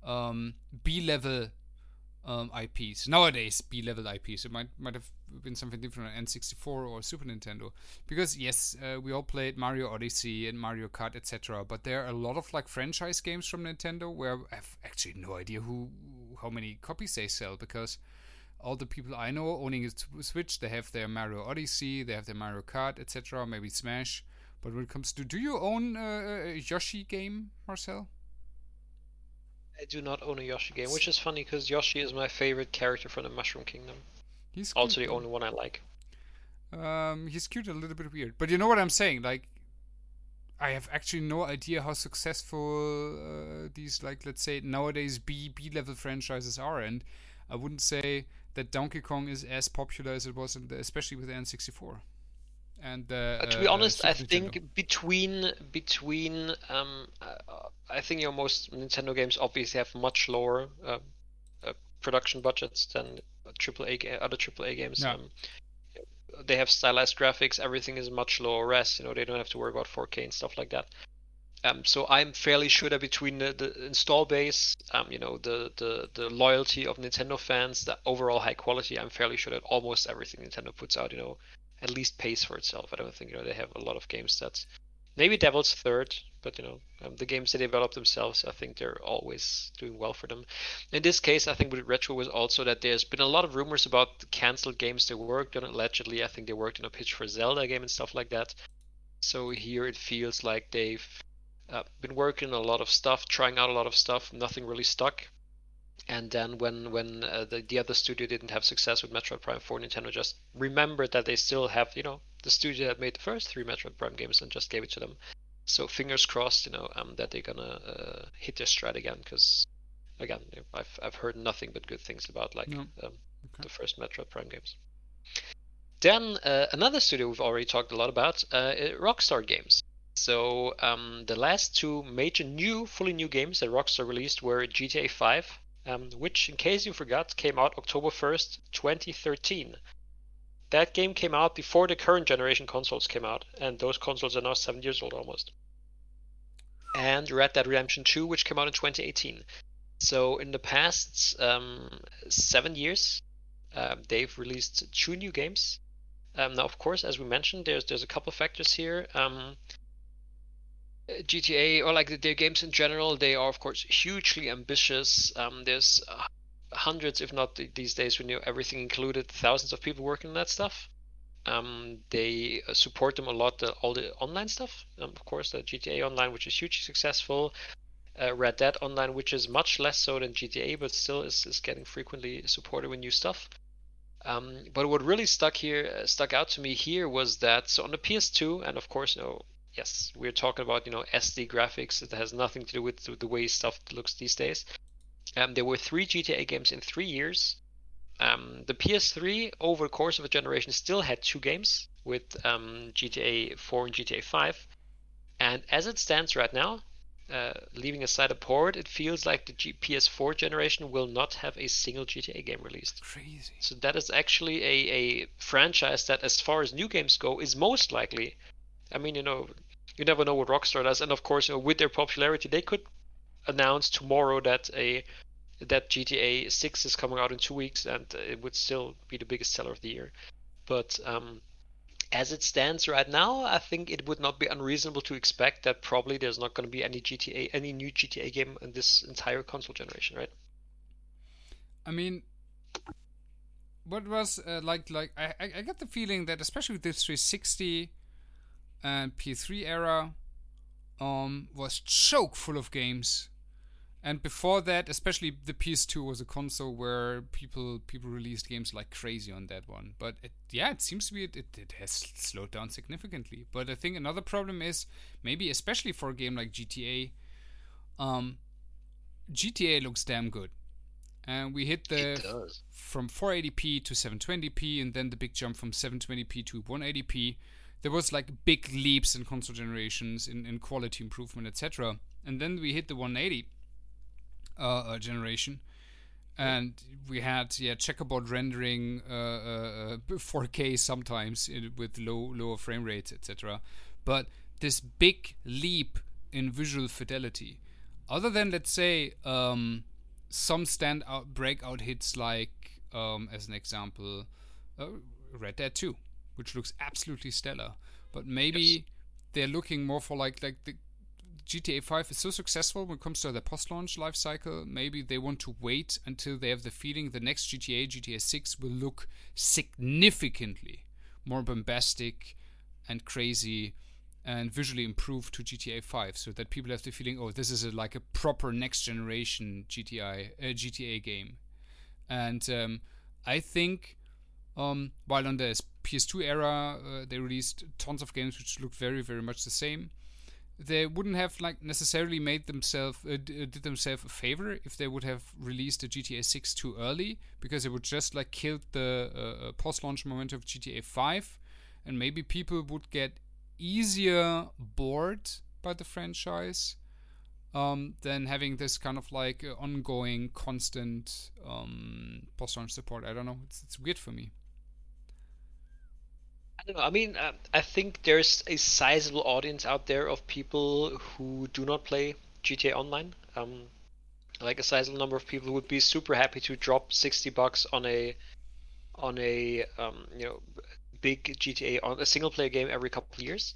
um, B level um, IPs. Nowadays, B level IPs. It might might have been something different on N64 or Super Nintendo. Because yes, uh, we all played Mario Odyssey and Mario Kart, etc. But there are a lot of like franchise games from Nintendo where I have actually no idea who how many copies they sell because all the people I know owning a Switch, they have their Mario Odyssey, they have their Mario Kart, etc. Maybe Smash. But when it comes to, do you own a Yoshi game, Marcel? I do not own a Yoshi game, which is funny because Yoshi is my favorite character from the Mushroom Kingdom. He's also cute, the only one I like. Um, he's cute, a little bit weird, but you know what I'm saying? Like, I have actually no idea how successful uh, these, like, let's say nowadays B B level franchises are, and I wouldn't say that Donkey Kong is as popular as it was, the, especially with the N64. And uh, uh, to be uh, honest, I think between between um, uh, I think your most Nintendo games obviously have much lower uh, uh, production budgets than triple A other triple A games. Yeah. Um, they have stylized graphics. Everything is much lower res. You know, they don't have to worry about 4K and stuff like that. Um, so I'm fairly sure that between the, the install base, um, you know, the, the the loyalty of Nintendo fans, the overall high quality, I'm fairly sure that almost everything Nintendo puts out, you know, at least pays for itself. I don't think you know they have a lot of games that maybe Devil's Third, but you know um, the games they develop themselves, I think they're always doing well for them. In this case, I think with Retro was also that there's been a lot of rumors about the canceled games they worked on. Allegedly, I think they worked on a pitch for Zelda game and stuff like that. So here it feels like they've uh, been working on a lot of stuff, trying out a lot of stuff. Nothing really stuck and then when when uh, the, the other studio didn't have success with Metroid Prime 4, Nintendo just remembered that they still have you know the studio that made the first three Metroid Prime games and just gave it to them. So fingers crossed, you know, um, that they're gonna uh, hit their stride again because again, I've I've heard nothing but good things about like no. um, okay. the first Metroid Prime games. Then uh, another studio we've already talked a lot about, uh, Rockstar Games. So um, the last two major new, fully new games that Rockstar released were GTA 5 um, which, in case you forgot, came out October 1st, 2013. That game came out before the current generation consoles came out, and those consoles are now seven years old almost. And Red Dead Redemption 2, which came out in 2018. So in the past um, seven years, uh, they've released two new games. Um, now, of course, as we mentioned, there's there's a couple factors here. Um, GTA or like their games in general, they are of course hugely ambitious. Um, there's uh, hundreds, if not these days, you know everything included, thousands of people working on that stuff. Um, they uh, support them a lot, the, all the online stuff. Um, of course, the GTA Online, which is hugely successful. Uh, Red Dead Online, which is much less so than GTA, but still is, is getting frequently supported with new stuff. Um, but what really stuck here, uh, stuck out to me here was that so on the PS2, and of course, you know, yes, we're talking about you know SD graphics. It has nothing to do with the way stuff looks these days. Um, there were three GTA games in three years. Um, the PS3 over the course of a generation still had two games with um, GTA 4 and GTA 5. And as it stands right now, uh, leaving aside a port, it feels like the G- PS4 generation will not have a single GTA game released. Crazy. So that is actually a, a franchise that, as far as new games go, is most likely I mean, you know, you never know what Rockstar does, and of course, you know, with their popularity, they could announce tomorrow that a that GTA 6 is coming out in two weeks, and it would still be the biggest seller of the year. But um, as it stands right now, I think it would not be unreasonable to expect that probably there's not going to be any GTA, any new GTA game in this entire console generation, right? I mean, what was uh, like like I I get the feeling that especially with this 360 and PS3 era um was choke full of games. And before that, especially the PS2 was a console where people people released games like crazy on that one. But it, yeah, it seems to be it, it, it has slowed down significantly. But I think another problem is maybe especially for a game like GTA, um, GTA looks damn good, and we hit the from 480p to 720p, and then the big jump from 720p to 180p. There was like big leaps in console generations in, in quality improvement, etc. And then we hit the 180 uh, uh, generation, and we had yeah checkerboard rendering, uh, uh, uh, 4K sometimes in, with low lower frame rates, etc. But this big leap in visual fidelity, other than let's say um, some standout breakout hits like um, as an example, uh, Red Dead 2, which looks absolutely stellar, but maybe Yes. they're looking more for like like the GTA 5 is so successful when it comes to the post-launch life cycle. Maybe they want to wait until they have the feeling the next GTA, GTA 6, will look significantly more bombastic and crazy and visually improved to GTA 5, so that people have the feeling, oh, this is a, like a proper next generation GTA uh, GTA game. And um, I think um, while on the PS2 era uh, they released tons of games which looked very very much the same, they wouldn't have like necessarily made themselves uh, d- uh, did themselves a favor if they would have released a GTA 6 too early because it would just like kill the uh, uh, post-launch momentum of GTA 5, and maybe people would get easier bored by the franchise um, than having this kind of like ongoing, constant um, post-launch support. I don't know. It's, it's weird for me. I don't know. I mean, uh, I think there's a sizable audience out there of people who do not play GTA Online. Um, like a sizable number of people would be super happy to drop 60 bucks on a on a um, you know big GTA on a single player game every couple of years.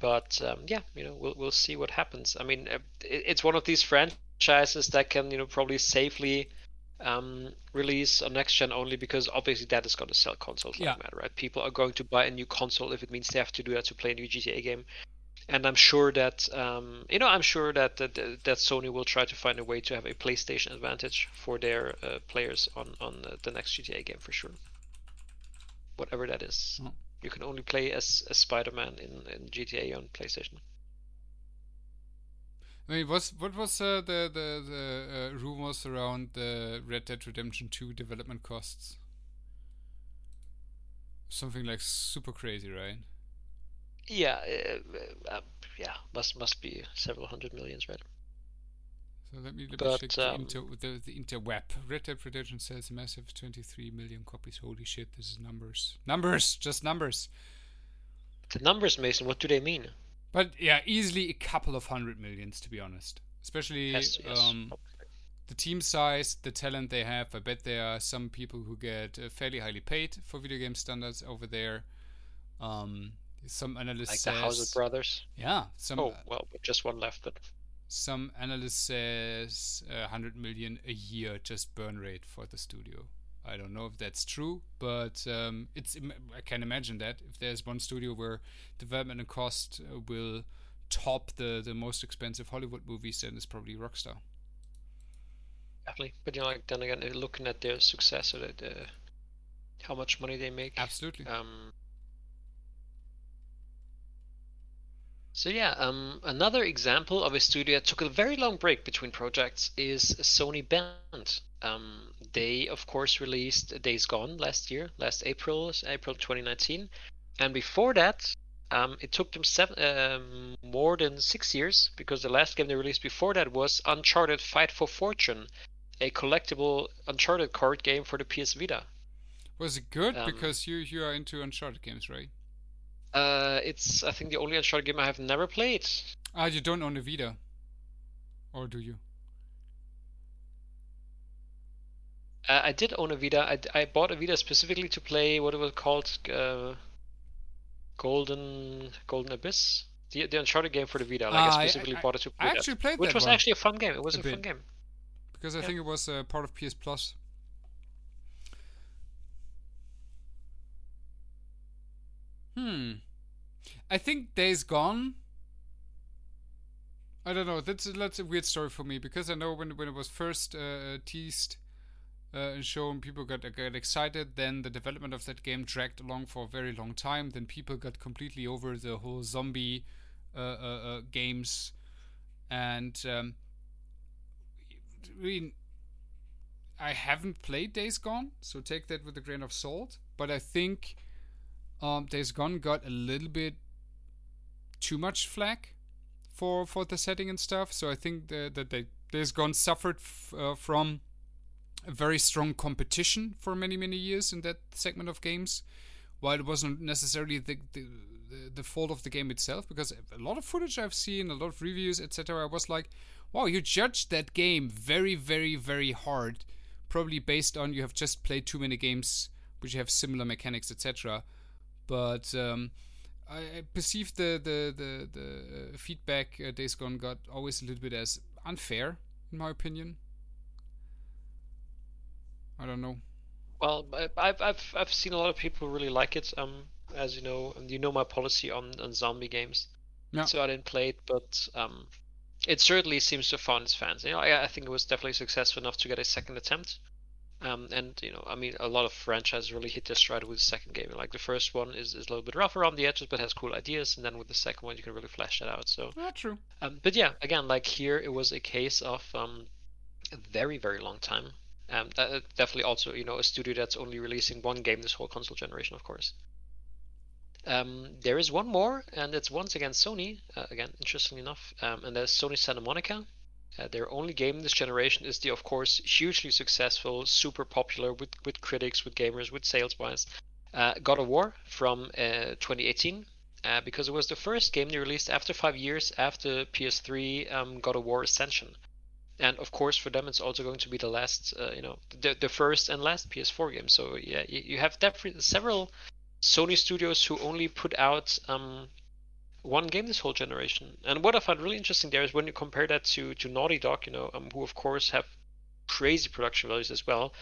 But um, yeah, you know, we'll we'll see what happens. I mean, uh, it, it's one of these franchises that can you know probably safely um, release on next gen only because obviously that is going to sell consoles like Yeah. mad, right? People are going to buy a new console if it means they have to do that to play a new GTA game. And I'm sure that um, you know I'm sure that, that that Sony will try to find a way to have a PlayStation advantage for their uh, players on on the next GTA game for sure. Whatever that is, Mm. you can only play as, as Spider-Man in, in GTA on PlayStation. I mean, what was uh, the the the uh, rumors around the Red Dead Redemption 2 development costs? Something like super crazy, right? Yeah, uh, uh, yeah, must must be several hundred millions, right? So let me let me But, check the, um, inter, the the interweb. Red Dead Redemption sells a massive 23 million copies. Holy shit! This is numbers, numbers, just numbers. The numbers, Mason, what do they mean? But yeah, easily a couple of hundred millions, to be honest. Especially Yes, yes, um, the team size, the talent they have. I bet there are some people who get uh, fairly highly paid for video game standards over there. Um, some analysts like the House of says- Brothers. yeah, some Oh well, just one left, but some analyst says uh, 100 million a year just burn rate for the studio. I don't know if that's true, but um, it's I can imagine that if there's one studio where development and cost uh, will top the the most expensive Hollywood movies, then it's probably Rockstar. definitely. But you know, like then again, looking at their success or the, the how much money they make. Absolutely. Um, so yeah, um, another example of a studio that took a very long break between projects is Sony Bend. Um, they of course released Days Gone last year, last April, April 2019, and before that, um, it took them seven, um, more than six years because the last game they released before that was Uncharted: Fight for Fortune, a collectible Uncharted card game for the PS Vita. Was it good? um, because you you are into Uncharted games, right? Uh, it's I think the only Uncharted game I have never played. Ah, you don't own a Vita, or do you? Uh, I did own a Vita. I, I bought a Vita specifically to play what it was called, uh, Golden Golden Abyss, the the Uncharted game for the Vita. Like Ah, I I- specifically I- bought it to play I that, actually played which that was one. actually a fun game. It was A a, fun game. Because I Yeah. think it was uh, part of PS Plus. Hmm. I think Days Gone. I don't know. That's that's a weird story for me because I know when when it was first uh, teased uh, and shown, people got got excited. Then the development of that game dragged along for a very long time. Then people got completely over the whole zombie uh, uh, uh games, and um, I mean, I haven't played Days Gone, so take that with a grain of salt. But I think um, Days Gone got a little bit too much flack for for the setting and stuff. So I think that, that they, Days Gone suffered f- uh, from a very strong competition for many many years in that segment of games, while it wasn't necessarily the, the the, fault of the game itself. Because a lot of footage I've seen, a lot of reviews, etc., I was like, wow, you judged that game very very very hard, probably based on you have just played too many games which have similar mechanics, etc. But um, I, perceive the the the, the uh, feedback uh, Days Gone got always a little bit as unfair, in my opinion. I don't know. Well, I've I've I've seen a lot of people really like it. Um, as you know, and you know my policy on on zombie games. Yeah. So I didn't play it, but um, it certainly seems to have found its fans. You know, I, I think it was definitely successful enough to get a second attempt. Um, and you know, I mean, a lot of franchises really hit their stride with the second game. Like the first one is, is a little bit rough around the edges, but has cool ideas, and then with the second one, you can really flesh that out. So, yeah, true. Um, but yeah, again, like here, it was a case of um, a very, very long time. Um, uh, definitely also, you know, a studio that's only releasing one game this whole console generation, of course. Um, there is one more, and it's once again Sony. Uh, again, interestingly enough, um, and that's Sony Santa Monica. Uh, their only game this generation is the, of course, hugely successful, super popular with, with critics, with gamers, with sales wise, uh, God of War from uh, 2018. Uh, because it was the first game they released after five years after PS3 um, God of War Ascension. And of course, for them, it's also going to be the last, uh, you know, the, the first and last PS4 game. So yeah, you, you have definitely several Sony studios who only put out um, one game this whole generation. And what I find really interesting there is when you compare that to to Naughty Dog, you know, um, who of course have crazy production values as well.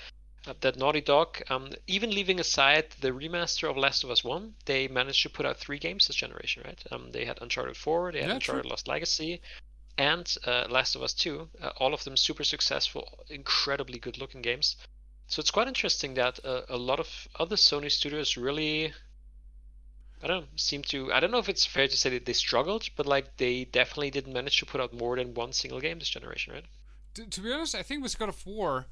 Uh, that Naughty Dog, um, even leaving aside the remaster of Last of Us One, they managed to put out three games this generation, right? Um, they had Uncharted Four, they had yeah, Uncharted true. Lost Legacy, and uh, Last of Us Two. Uh, all of them super successful, incredibly good-looking games. So it's quite interesting that uh, a lot of other Sony studios really I don't seem to. I don't know if it's fair to say that they struggled, but like they definitely didn't manage to put out more than one single game this generation, right? To, to be honest, I think with God of War,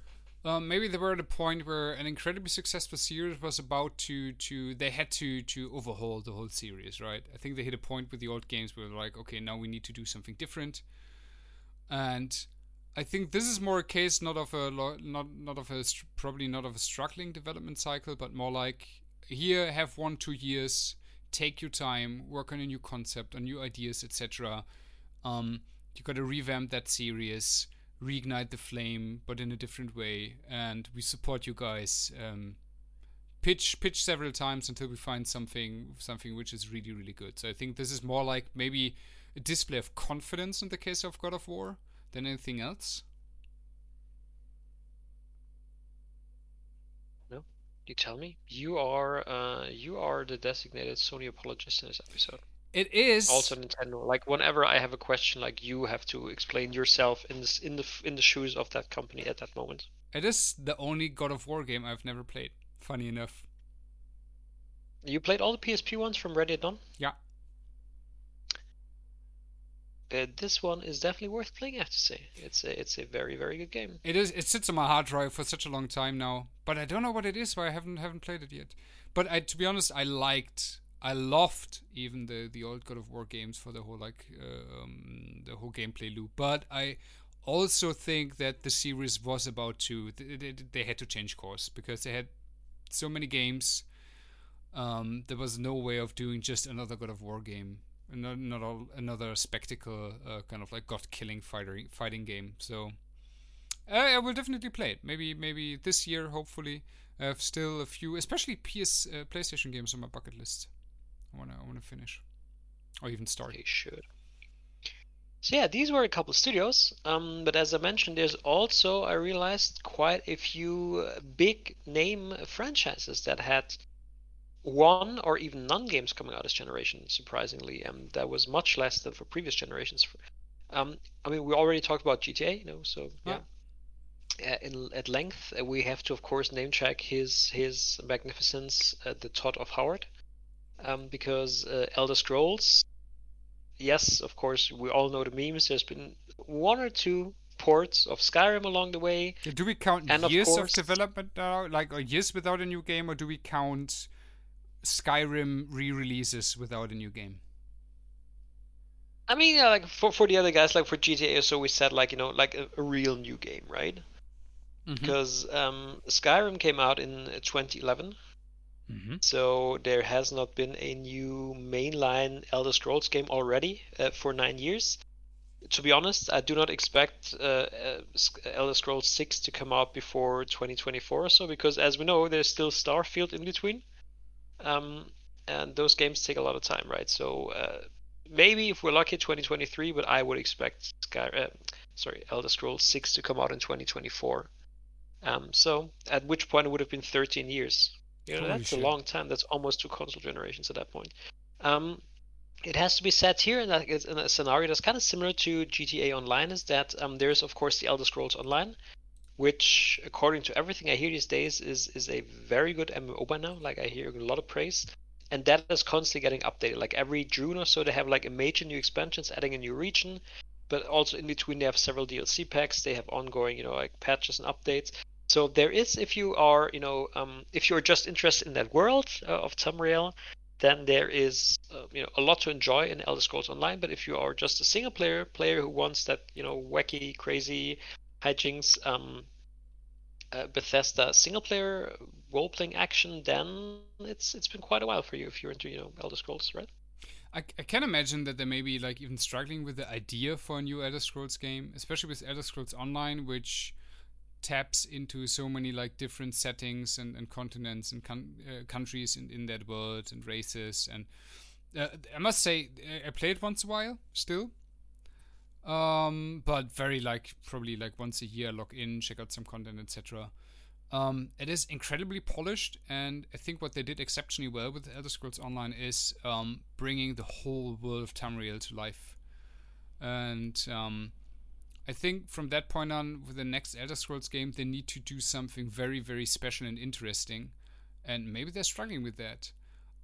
um, maybe they were at a point where an incredibly successful series was about to to they had to to overhaul the whole series, right? I think they hit a point with the old games where like, okay, now we need to do something different, and I think this is more a case not of a not not of a probably not of a struggling development cycle, but more like here have one two years take your time, work on a new concept, on new ideas, etc. Um, you got to revamp that series, reignite the flame, but in a different way. And we support you guys. Um, pitch pitch several times until we find something something which is really really good. So I think this is more like maybe a display of confidence in the case of God of War than anything else. You tell me. You are uh, you are the designated Sony apologist in this episode. It is also Nintendo. Like whenever I have a question, like you have to explain yourself in this in the in the shoes of that company at that moment. It is the only God of War game I've never played. Funny enough. You played all the PSP ones from Ready at Dawn? Yeah. Uh, this one is definitely worth playing. I have to say, it's a it's a very very good game. It is. It sits on my hard drive for such a long time now, but I don't know what it is. Why I haven't haven't played it yet. But I, to be honest, I liked, I loved even the the old God of War games for the whole like uh, um, the whole gameplay loop. But I also think that the series was about to they, they, they had to change course because they had so many games. Um, there was no way of doing just another God of War game not, not all, another spectacle uh, kind of like god killing fighting fighting game. So I, I, will definitely play it. Maybe maybe this year, hopefully. I have still a few, especially PS uh, PlayStation games on my bucket list. I wanna I wanna finish, or even start. You should. So yeah, these were a couple studios, um, but as I mentioned, there's also I realized quite a few big name franchises that had one or even none games coming out this generation. Surprisingly, um, that was much less than for previous generations. Um, I mean, we already talked about GTA, you know, so yeah. Uh, in, at length, uh, we have to, of course, name check his his magnificence, uh, the Todd of Howard, um, because uh, Elder Scrolls. Yes, of course, we all know the memes. There's been one or two ports of Skyrim along the way. Do we count and years of, course, of development now, like or years without a new game, or do we count Skyrim re-releases without a new game? I mean, yeah, like for for the other guys, like for GTA, so we said like you know like a, a real new game, right? Mm-hmm. Because um, Skyrim came out in 2011, mm-hmm. so there has not been a new mainline Elder Scrolls game already uh, for nine years to be honest, I do not expect uh, uh, Elder Scrolls 6 to come out before 2024 or so, because as we know, there's still Starfield in between. Um, and those games take a lot of time, right? So uh, maybe if we're lucky, 2023, but I would expect Sky, uh, sorry, Elder Scrolls 6 to come out in 2024. Um, so at which point it would have been 13 years. You know, that's shit. a long time. That's almost two console generations at that point. Um, it has to be said here in, that, in a scenario that's kind of similar to GTA Online is that um, there's of course the Elder Scrolls Online, which according to everything I hear these days is is a very good MMO by now. Like I hear a lot of praise, and that is constantly getting updated. Like every June or so, they have like a major new expansions, adding a new region, but also in between they have several DLC packs. They have ongoing, you know, like patches and updates. So there is, if you are, you know, um, if you're just interested in that world uh, of Tamriel, then there is uh, you know a lot to enjoy in Elder Scrolls Online. But if you are just a single player player who wants that you know wacky, crazy hijinks, um, uh, Bethesda single player role playing action, then it's it's been quite a while for you if you're into you know Elder Scrolls, right? I, I can imagine that they may be like even struggling with the idea for a new Elder Scrolls game, especially with Elder Scrolls Online, which taps into so many like different settings and, and continents and uh, countries in, in that world and races and uh, I must say I played once a while still um, but very like probably like once a year log in check out some content etc um, it is incredibly polished and I think what they did exceptionally well with Elder Scrolls Online is um, bringing the whole world of Tamriel to life and um, I think from that point on, with the next Elder Scrolls game, they need to do something very, very special and interesting. And maybe they're struggling with that.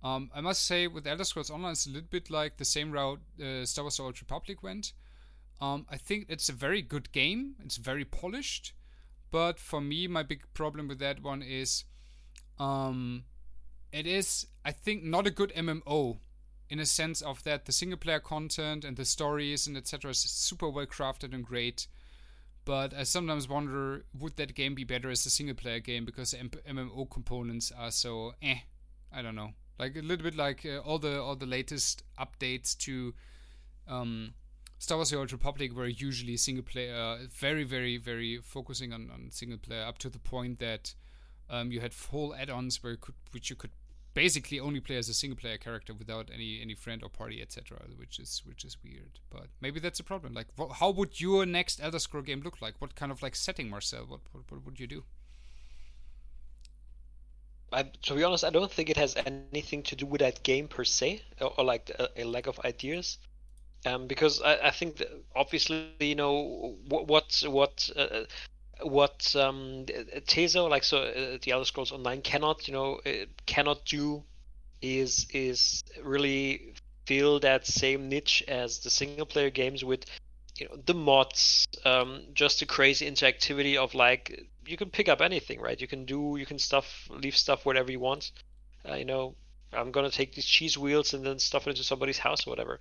Um, I must say, with Elder Scrolls Online, it's a little bit like the same route uh, Star Wars: Old Republic went. Um, I think it's a very good game. It's very polished, but for me, my big problem with that one is, um, it is I think not a good MMO in a sense of that the single player content and the stories and etc is super well crafted and great. But i sometimes wonder would that game be better as a single player game because mmo components are so eh i don't know. Like a little bit like uh, all the all the latest updates to um, Star Wars: The Old Republic were usually single player, very, very, very focusing on, on single player, up to the point that um, you had full add-ons where you could, which you could basically only play as a single player character without any any friend or party etc which is which is weird. But maybe that's a problem. Like how would your next elder scroll game look like? What kind of like setting marcel? What what, what would you do? I, to be honest i don't think it has anything to do with that game per se or, or like a, a, lack of ideas um, because I, I think obviously you know what what, what uh, what um, Teso, like so, uh, the Elder Scrolls Online cannot, you know, cannot do is is really fill that same niche as the single player games with, you know, the mods, um, just the crazy interactivity of like you can pick up anything, right? You can do, you can stuff, leave stuff whatever you want. Uh, you know, I'm gonna take these cheese wheels and then stuff it into somebody's house or whatever.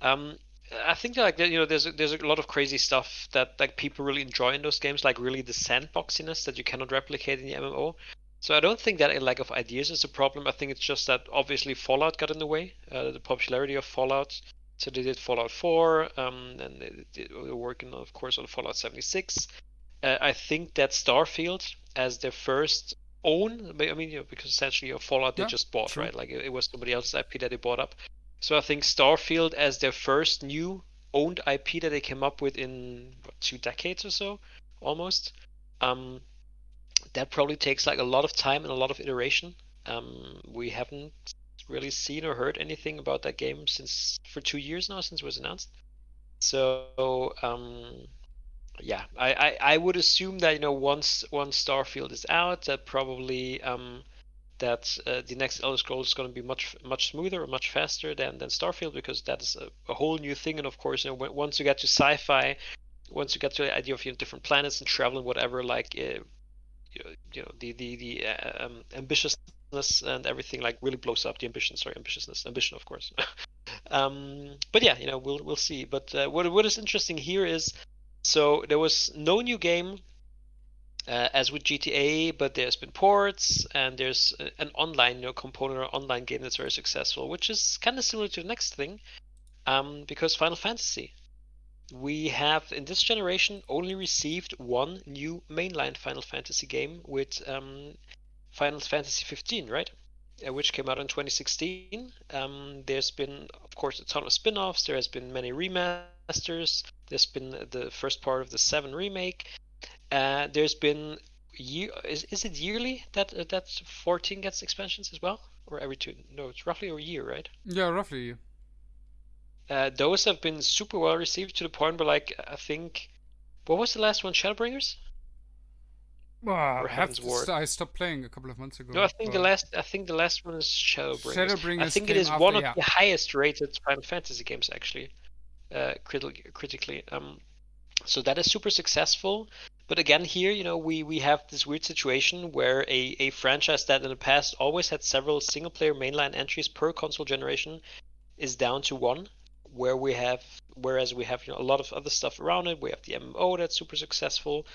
Um, I think like you know there's a, there's a lot of crazy stuff that like people really enjoy in those games, like really the sandboxiness that you cannot replicate in the MMO. So I don't think that a lack of ideas is a problem. I think it's just that obviously Fallout got in the way, uh, the popularity of Fallout. So they did Fallout 4, um, and they, they working, of course, on Fallout 76. Uh, I think that Starfield, as their first own, I mean, you know, because essentially you know, Fallout they yeah, just bought, true. right? Like it, it was somebody else's IP that they bought up. So I think Starfield as their first new owned IP that they came up with in what, two decades or so, almost. Um, that probably takes like a lot of time and a lot of iteration Um, we haven't really seen or heard anything about that game since for two years now since it was announced. So um, yeah, I, I, I would assume that you know once once Starfield is out, that probably um, that uh, the next Elder Scrolls is going to be much much smoother or much faster than than Starfield because that is a, a whole new thing. And of course, you know, when, once you get to sci-fi, once you get to the idea of you know, different planets and traveling, whatever, like uh, you know the the the uh, um, ambitiousness and everything like really blows up the ambition. Sorry, ambitiousness, ambition, of course. [LAUGHS] um, but yeah, you know we'll we'll see. But uh, what what is interesting here is so there was no new game uh, as with GTA, but there's been ports and there's an online you know, component or online game that's very successful, which is kind of similar to the next thing, um, because Final Fantasy. We have in this generation only received one new mainline Final Fantasy game with um, Final Fantasy 15, right? Uh, which came out in 2016. Um, there's been, of course, a ton of spin offs, there has been many remasters, there's been the first part of the 7 remake. Uh, there's been year is, is it yearly that uh, that 14 gets expansions as well? Or every two no it's roughly a year right? Yeah roughly uh, those have been super well received to the point where like i think what was the last one? Shadowbringers? Well, I, st- I stopped playing a couple of months ago. No, I think but... the last I think the last one is Shadowbringers. Shadowbringers I think it is after, one of yeah. the highest rated Final Fantasy games actually, uh, criti- critically. Um, so that is super successful. But again, here, you know, we, we have this weird situation where a, a franchise that in the past always had several single player mainline entries per console generation is down to one. Where we have, whereas we have you know a lot of other stuff around it. We have the MMO that's super successful.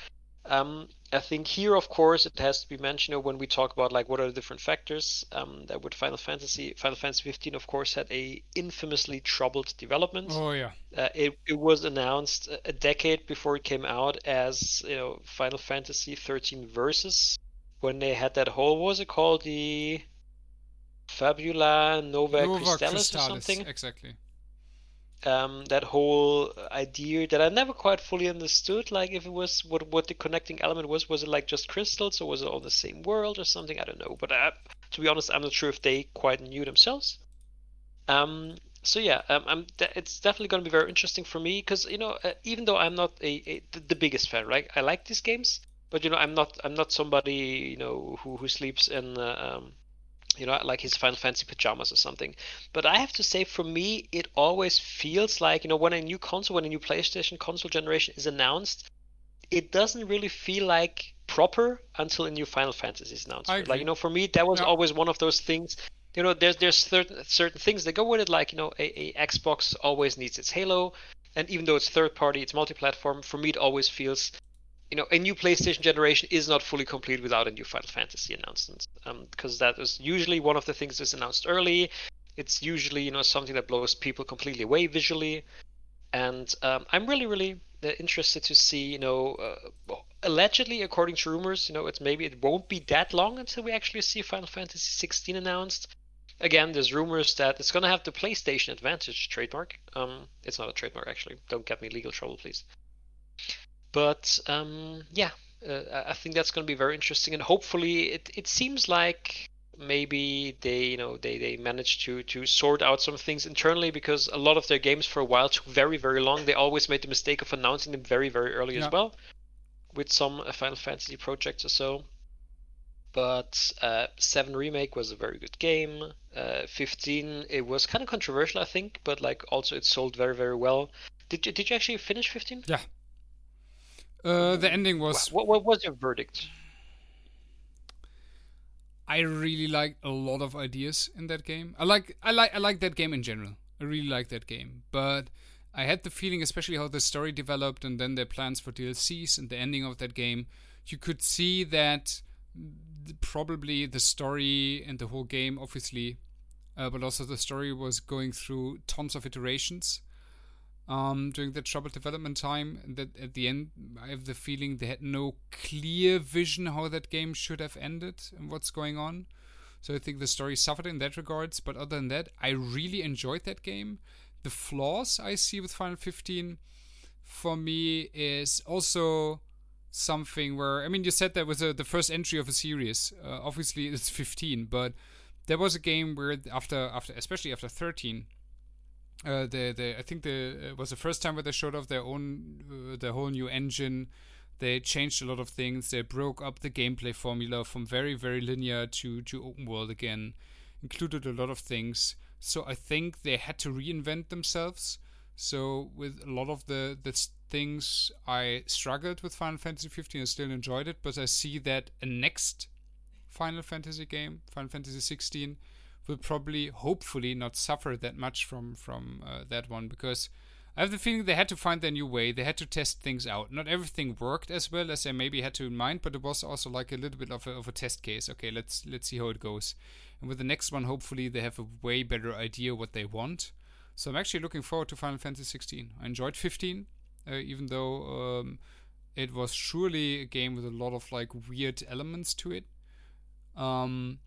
Um, I think here, of course, it has to be mentioned you know, when we talk about like what are the different factors. Um, that with Final Fantasy, Final Fantasy 15, of course, had a infamously troubled development. Oh yeah. Uh, it it was announced a decade before it came out as you know Final Fantasy 13 Versus when they had that whole what was it called the Fabula Nova, Nova Crystallis, Crystallis, or something Exactly. Um, that whole idea that I never quite fully understood. Like if it was what what the connecting element was. Was it like just crystals, or was it all the same world, or something? I don't know. But I, to be honest, I'm not sure if they quite knew themselves. Um, so yeah, um, de- it's definitely going to be very interesting for me because you know uh, even though I'm not a, a the, the biggest fan, right? I like these games, but you know I'm not I'm not somebody you know who who sleeps in uh, um, you know, like his Final Fantasy pajamas or something. But I have to say, for me, it always feels like, you know, when a new console, when a new PlayStation console generation is announced, it doesn't really feel like proper until a new Final Fantasy is announced. Like, you know, for me, that was Yeah. always one of those things. You know, there's there's certain certain things that go with it. Like, you know, a, a Xbox always needs its Halo, and even though it's third party, it's multi-platform. For me, it always feels you know, a new PlayStation generation is not fully complete without a new Final Fantasy announcement, um, because that is usually one of the things that's announced early. It's usually you know something that blows people completely away visually, and um, I'm really really uh, interested to see you know, uh, allegedly according to rumors, you know, it's maybe it won't be that long until we actually see Final Fantasy 16 announced. Again, there's rumors that it's gonna have the PlayStation Advantage trademark. Um, it's not a trademark actually. Don't get me legal trouble, please. But um, yeah, uh, I- think that's going to be very interesting, and hopefully, it, it seems like maybe they you know they, they managed to to sort out some things internally because a lot of their games for a while took very very long. They always made the mistake of announcing them very very early Yeah. as well, with some uh, Final Fantasy projects or so. But uh, Seven remake was a very good game. Uh, Fifteen it was kind of controversial I think, but like also it sold very very well. Did you did you actually finish Fifteen? Yeah. Uh, the ending was What, what was your verdict? I really liked a lot of ideas in that game. I like I like I like that game in general. I really like that game, but I had the feeling, especially how the story developed and then their plans for DLCs and the ending of that game, you could see that probably the story and the whole game, obviously, uh, but also the story was going through tons of iterations um, during the troubled development time. That at the end, I have the feeling they had no clear vision how that game should have ended and what's going on. So I think the story suffered in that regards. But other than that, I really enjoyed that game. The flaws I see with Final 15 for me is also something where I mean, you said that was a, the first entry of a series. Uh, obviously, it's 15, but there was a game where after after especially after 13. Uh, the the I think the it was the first time where they showed off their own uh, their whole new engine. They changed a lot of things. They broke up the gameplay formula from very very linear to to open world again. Included a lot of things. So I think they had to reinvent themselves. So with a lot of the the things I struggled with Final Fantasy 15, I still enjoyed it, but I see that a next Final Fantasy game, Final Fantasy 16, will probably, hopefully, not suffer that much from from uh, that one because I have the feeling they had to find their new way. They had to test things out. Not everything worked as well as they maybe had to in mind, but it was also like a little bit of a, of a test case. Okay, let's let's see how it goes. And with the next one, hopefully, they have a way better idea what they want. So I'm actually looking forward to Final Fantasy 16. I enjoyed 15, uh, even though um, it was surely a game with a lot of like weird elements to it. Um,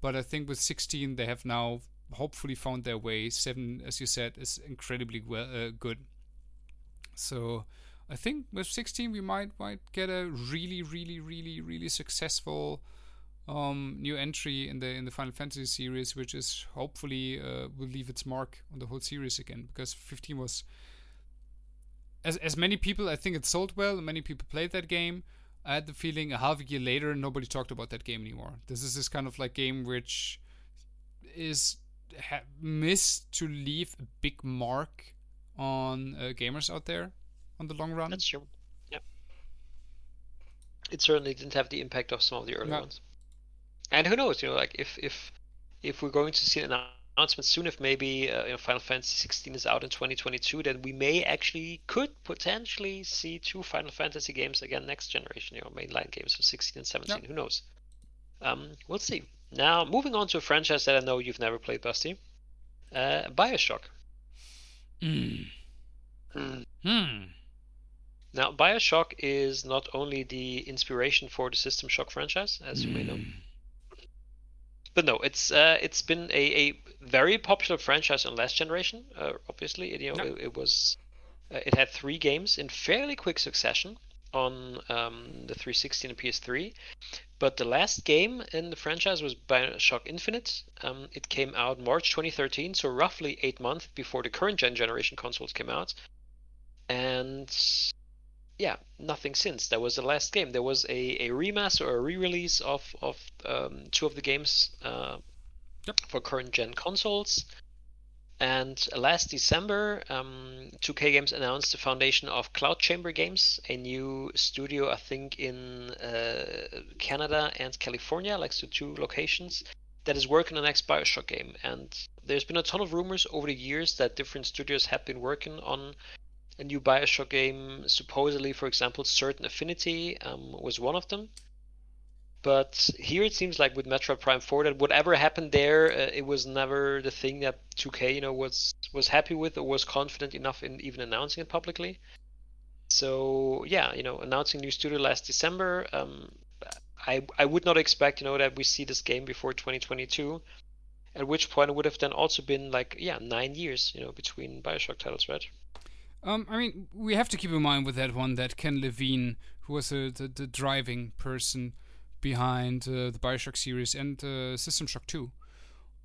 but I think with 16 they have now hopefully found their way. Seven, as you said, is incredibly well uh, good. So I think with 16 we might might get a really really really really successful um, new entry in the in the Final Fantasy series, which is hopefully uh, will leave its mark on the whole series again. Because 15 was, as as many people, I think it sold well. Many people played that game. I had the feeling a half a year later, nobody talked about that game anymore. This is this kind of like game which is ha- missed to leave a big mark on uh, gamers out there on the long run. That's true. Yep. It certainly didn't have the impact of some of the early No. ones. And who knows? You know, like if if if we're going to see an announcement soon, if maybe uh, you know, Final Fantasy 16 is out in 2022, then we may actually could potentially see two Final Fantasy games again next generation. You know, mainline games of 16 and 17. Who knows? Um, we'll see. Now, moving on to a franchise that I know you've never played, Basti. Uh, Bioshock. Mm. Hmm. Hmm. Now, Bioshock is not only the inspiration for the System Shock franchise, as you may know, but no, it's uh, it's been a, a very popular franchise on last generation. Uh, obviously, it, you know, Yeah. it, it was uh, it had three games in fairly quick succession on um, the 360 and PS3. But the last game in the franchise was Bioshock Infinite. Um, it came out March 2013, so roughly eight months before the current gen generation consoles came out. And yeah, nothing since. That was the last game. There was a, a remaster or a re-release of of um, two of the games uh, Yep. for current gen consoles. And last December, um, 2K Games announced the foundation of Cloud Chamber Games, a new studio, I think, in uh, Canada and California, like so two locations, that is working on the next Bioshock game. And there's been a ton of rumors over the years that different studios have been working on a new Bioshock game. Supposedly, for example, Certain Affinity um, was one of them. But here it seems like with Metroid Prime 4 that whatever happened there, uh, it was never the thing that 2K, you know, was was happy with or was confident enough in even announcing it publicly. So yeah, you know, announcing new studio last December, um, I I would not expect, you know, that we see this game before 2022. At which point it would have then also been like yeah nine years, you know, between Bioshock titles, right? Um, I mean, we have to keep in mind with that one that Ken Levine, who was uh, the, the driving person behind uh, the Bioshock series and uh, System Shock 2,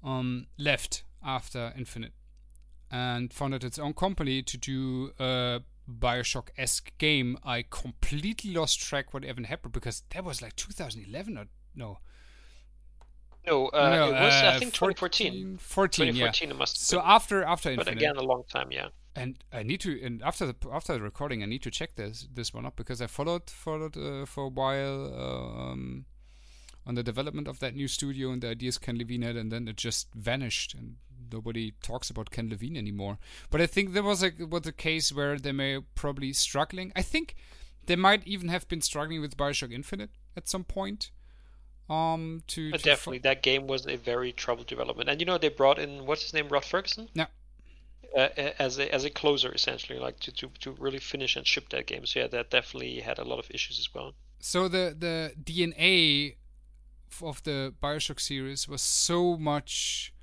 um, left after Infinite and founded its own company to do a Bioshock esque game. I completely lost track what even happened because that was like 2011 or no. No, uh, no, it was uh, I think 2014. 14, yeah. 2014 it must have So been. after after but again, a long time, yeah. And I need to and after the after the recording I need to check this this one up because I followed followed uh, for a while um, on the development of that new studio and the ideas Ken Levine had and then it just vanished and nobody talks about Ken Levine anymore. But I think there was a was a case where they may probably struggling. I think they might even have been struggling with Bioshock Infinite at some point. Um, to, But to fo- definitely, that game was a very troubled development. And you know, they brought in what's his name, Rod Ferguson, yeah. As a as a closer essentially, like to, to to really finish and ship that game. So yeah, that definitely had a lot of issues as well. so the the DNA of the Bioshock series was so much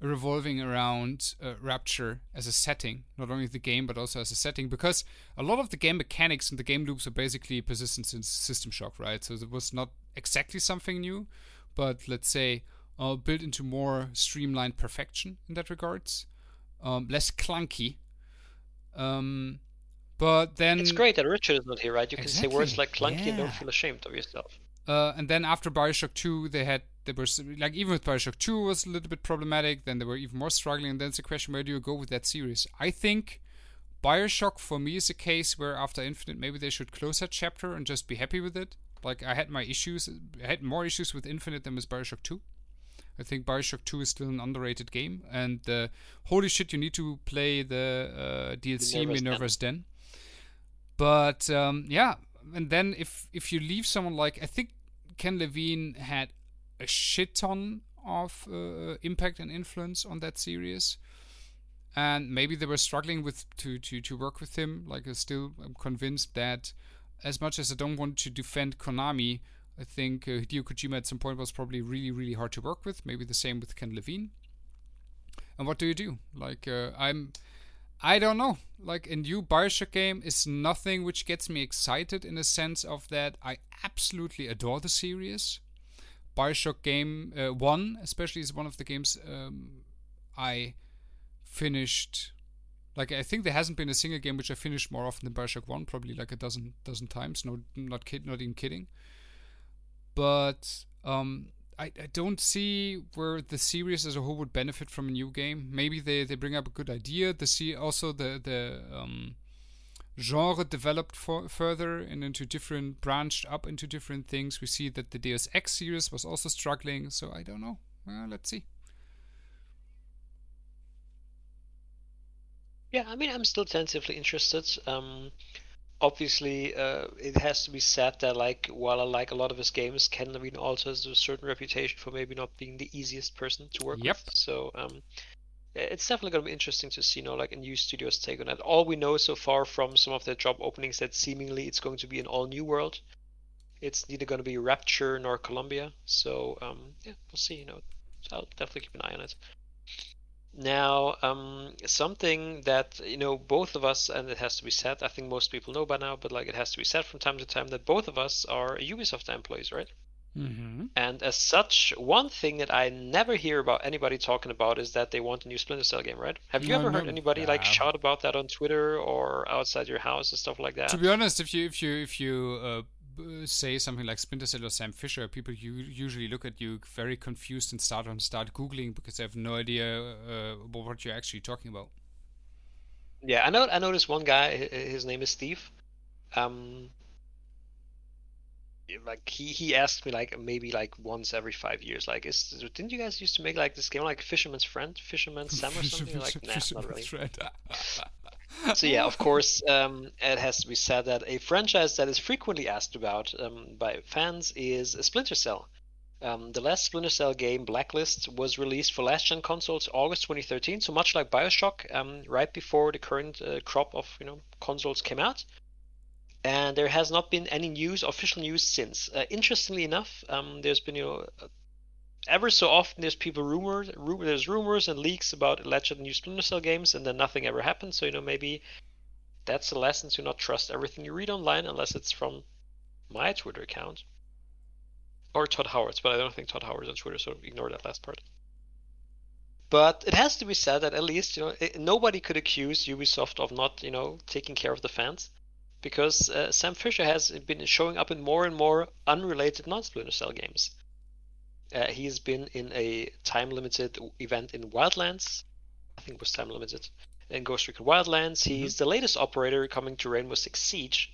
revolving around uh, Rapture as a setting, not only the game but also as a setting, because a lot of the game mechanics and the game loops are basically persistent since System Shock, right? So it was not exactly something new, but let's say uh, built into more streamlined perfection in that regards, um, less clunky. Um, but then it's great that Richard is not here, right? You can Exactly, say words like clunky and don't feel ashamed of yourself. Uh, and then after Bioshock 2, they had they were like even with Bioshock 2 was a little bit problematic. Then they were even more struggling. And then it's a question where do you go with that series? I think Bioshock for me is a case where after Infinite maybe they should close that chapter and just be happy with it. Like I had my issues, I had more issues with Infinite than with Bioshock 2. I think Bioshock 2 is still an underrated game, and uh, holy shit, you need to play the uh, DLC Minerva's Den. Den. But um, yeah, and then if if you leave someone like I think Ken Levine had a shit ton of uh, impact and influence on that series, and maybe they were struggling with to to to work with him. Like I still am convinced that as much as I don't want to defend Konami, I think uh, Hideo Kojima at some point was probably really really hard to work with. Maybe the same with Ken Levine. And what do you do? Like uh, I'm. I don't know. Like a new Bioshock game is nothing which gets me excited in the sense of that I absolutely adore the series. Bioshock game uh, one, especially, is one of the games um, I finished. Like I think there hasn't been a single game which I finished more often than Bioshock one, probably like a dozen dozen times. No, not kid, not even kidding. But um, I, I don't see where the series as a whole would benefit from a new game. Maybe they, they bring up a good idea. The see also the the um, genre developed for, further and into different branched up into different things. We see that the Deus Ex series was also struggling. So I don't know. Well, let's see. Yeah, I mean, I'm still tentatively interested. Um, obviously, uh, it has to be said that, like, while I like a lot of his games, Ken Levine also has a certain reputation for maybe not being the easiest person to work Yep. with. So, um, it's definitely going to be interesting to see, you know, like a new studio's take on that. All we know so far from some of their job openings that seemingly it's going to be an all new world. It's neither going to be Rapture nor Columbia. So, um, yeah, we'll see. You know, so I'll definitely keep an eye on it. Now, um, something that you know both of us, and it has to be said. I think most people know by now, but like it has to be said from time to time that both of us are Ubisoft employees, right? Mm-hmm. And as such, one thing that I never hear about anybody talking about is that they want a new Splinter Cell game, right? Have you No, ever heard no, anybody like shout about that on Twitter or outside your house and stuff like that? To be honest, if you if you if you uh, say something like Splinter Cell or Sam Fisher, people u- usually look at you very confused and start on start googling because they have no idea uh, what you're actually talking about. Yeah, I know. I this one guy. His name is Steve. Um, like he he asked me like maybe like once every five years, like, is didn't you guys used to make like this game like Fisherman's Friend, Fisherman's Sam or [LAUGHS] something? Like, nah, not really. [LAUGHS] So yeah, of course, um, it has to be said that a franchise that is frequently asked about um, by fans is Splinter Cell. Um, the last Splinter Cell game, Blacklist, was released for last-gen consoles August 2013. So much like Bioshock, um, right before the current uh, crop of you know consoles came out, and there has not been any news, official news since. Uh, interestingly enough, um, there's been you know ever so often there's people rumored rumor, there's rumors and leaks about alleged new Splinter Cell games and then nothing ever happens. So you know maybe that's a lesson to not trust everything you read online unless it's from my Twitter account or Todd Howard's, but I don't think Todd Howard's on Twitter, so ignore that last part. But it has to be said that at least you know it, nobody could accuse Ubisoft of not you know taking care of the fans, because uh, Sam Fisher has been showing up in more and more unrelated non-Splinter Cell games. Uh, he's been in a time limited event in Wildlands. I think it was time limited. In Ghost Recon Wildlands. He's the latest operator coming to Rainbow Six Siege.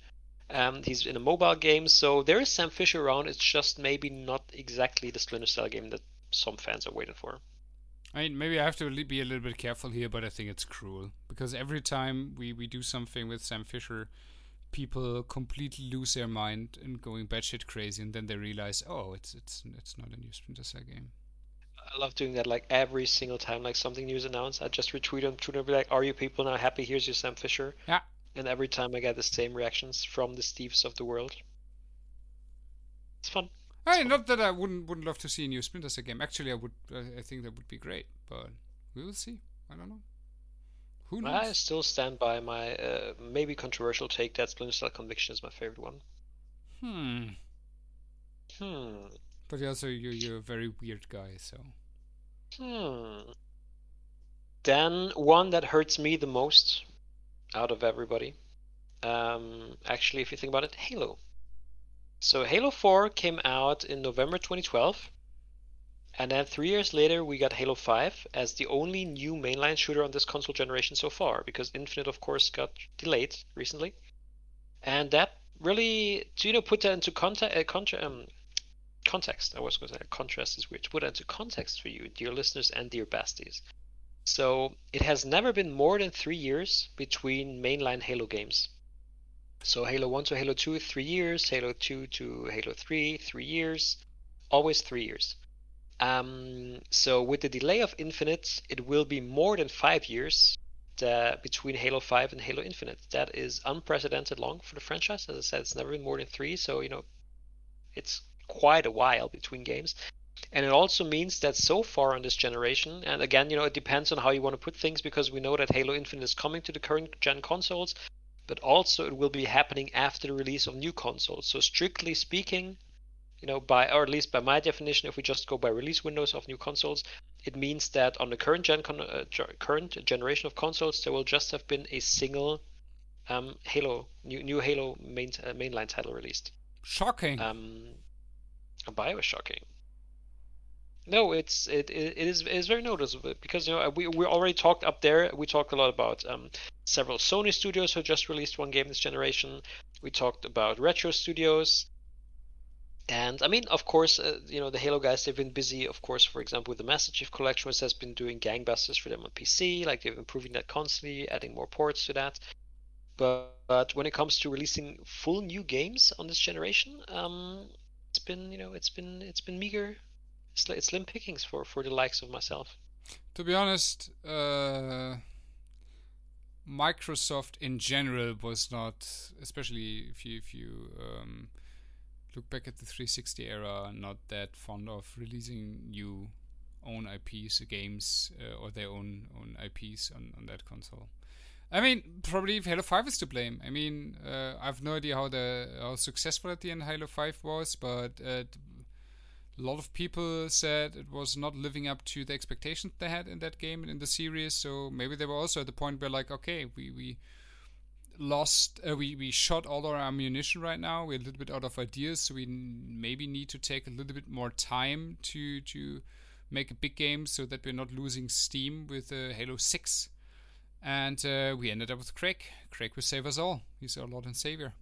Um, he's in a mobile game, so there is Sam Fisher around. It's just maybe not exactly the Splinter Cell game that some fans are waiting for. I mean, maybe I have to be a little bit careful here, but I think it's cruel because every time we, we do something with Sam Fisher, people completely lose their mind and going batshit crazy, and then they realize, oh, it's it's it's not a new Splinter Cell game. I love doing that like every single time like something new is announced. I just retweet on Twitter and be like, "Are you people now happy? Here's your Sam Fisher." Yeah. And every time I get the same reactions from the Steves of the world. It's fun. I mean, not that I wouldn't wouldn't love to see a new Splinter Cell game. Actually, I would. I I think that would be great, but we will see. I don't know. Who I still stand by my uh, maybe controversial take that Splinter Cell Conviction is my favorite one. Hmm. Hmm. But also, you're you're a very weird guy, so. Hmm. Then one that hurts me the most out of everybody. Um, actually, if you think about it, Halo. So Halo 4 came out in November 2012, and then three years later we got Halo 5 as the only new mainline shooter on this console generation so far, because Infinite, of course, got delayed recently, and that really to you know put that into context. Uh, contra- um, context. I was going to say contrast is weird. To put that into context for you, dear listeners and dear besties. So it has never been more than three years between mainline Halo games. So Halo 1 to Halo 2, three years. Halo 2 to Halo 3, three years. Always three years. Um, so with the delay of Infinite, it will be more than five years uh, between Halo 5 and Halo Infinite. That is unprecedented long for the franchise. As I said, it's never been more than three. So you know, it's quite a while between games. And it also means that so far on this generation, and again, you know, it depends on how you want to put things because we know that Halo Infinite is coming to the current gen consoles, but also it will be happening after the release of new consoles. So strictly speaking, you know, by or at least by my definition, if we just go by release windows of new consoles, it means that on the current gen con- uh, current generation of consoles, there will just have been a single um, Halo new new Halo main uh, mainline title released. Shocking. Um, Bio shocking. No, it's it, it is it is very noticeable because you know we we already talked up there. We talked a lot about um, several Sony studios who just released one game this generation. We talked about retro studios, and I mean, of course, uh, you know the Halo guys. They've been busy, of course. For example, with the Master Chief Collection, which has been doing gangbusters for them on PC. Like they're improving that constantly, adding more ports to that. But, but when it comes to releasing full new games on this generation, um, it's been you know it's been it's been meager sl- slim pickings for for the likes of myself to be honest uh, microsoft in general was not especially if you if you um, look back at the 360 era not that fond of releasing new own ips games uh, or their own own ips on, on that console I mean, probably Halo Five is to blame. I mean, uh, I have no idea how the how successful at the end Halo Five was, but uh, a lot of people said it was not living up to the expectations they had in that game and in the series. So maybe they were also at the point where like, okay, we we lost, uh, we we shot all our ammunition right now. We're a little bit out of ideas, so we n- maybe need to take a little bit more time to to make a big game so that we're not losing steam with uh, Halo Six and uh, we ended up with Craig. Craig will save us all. He's our Lord and Savior.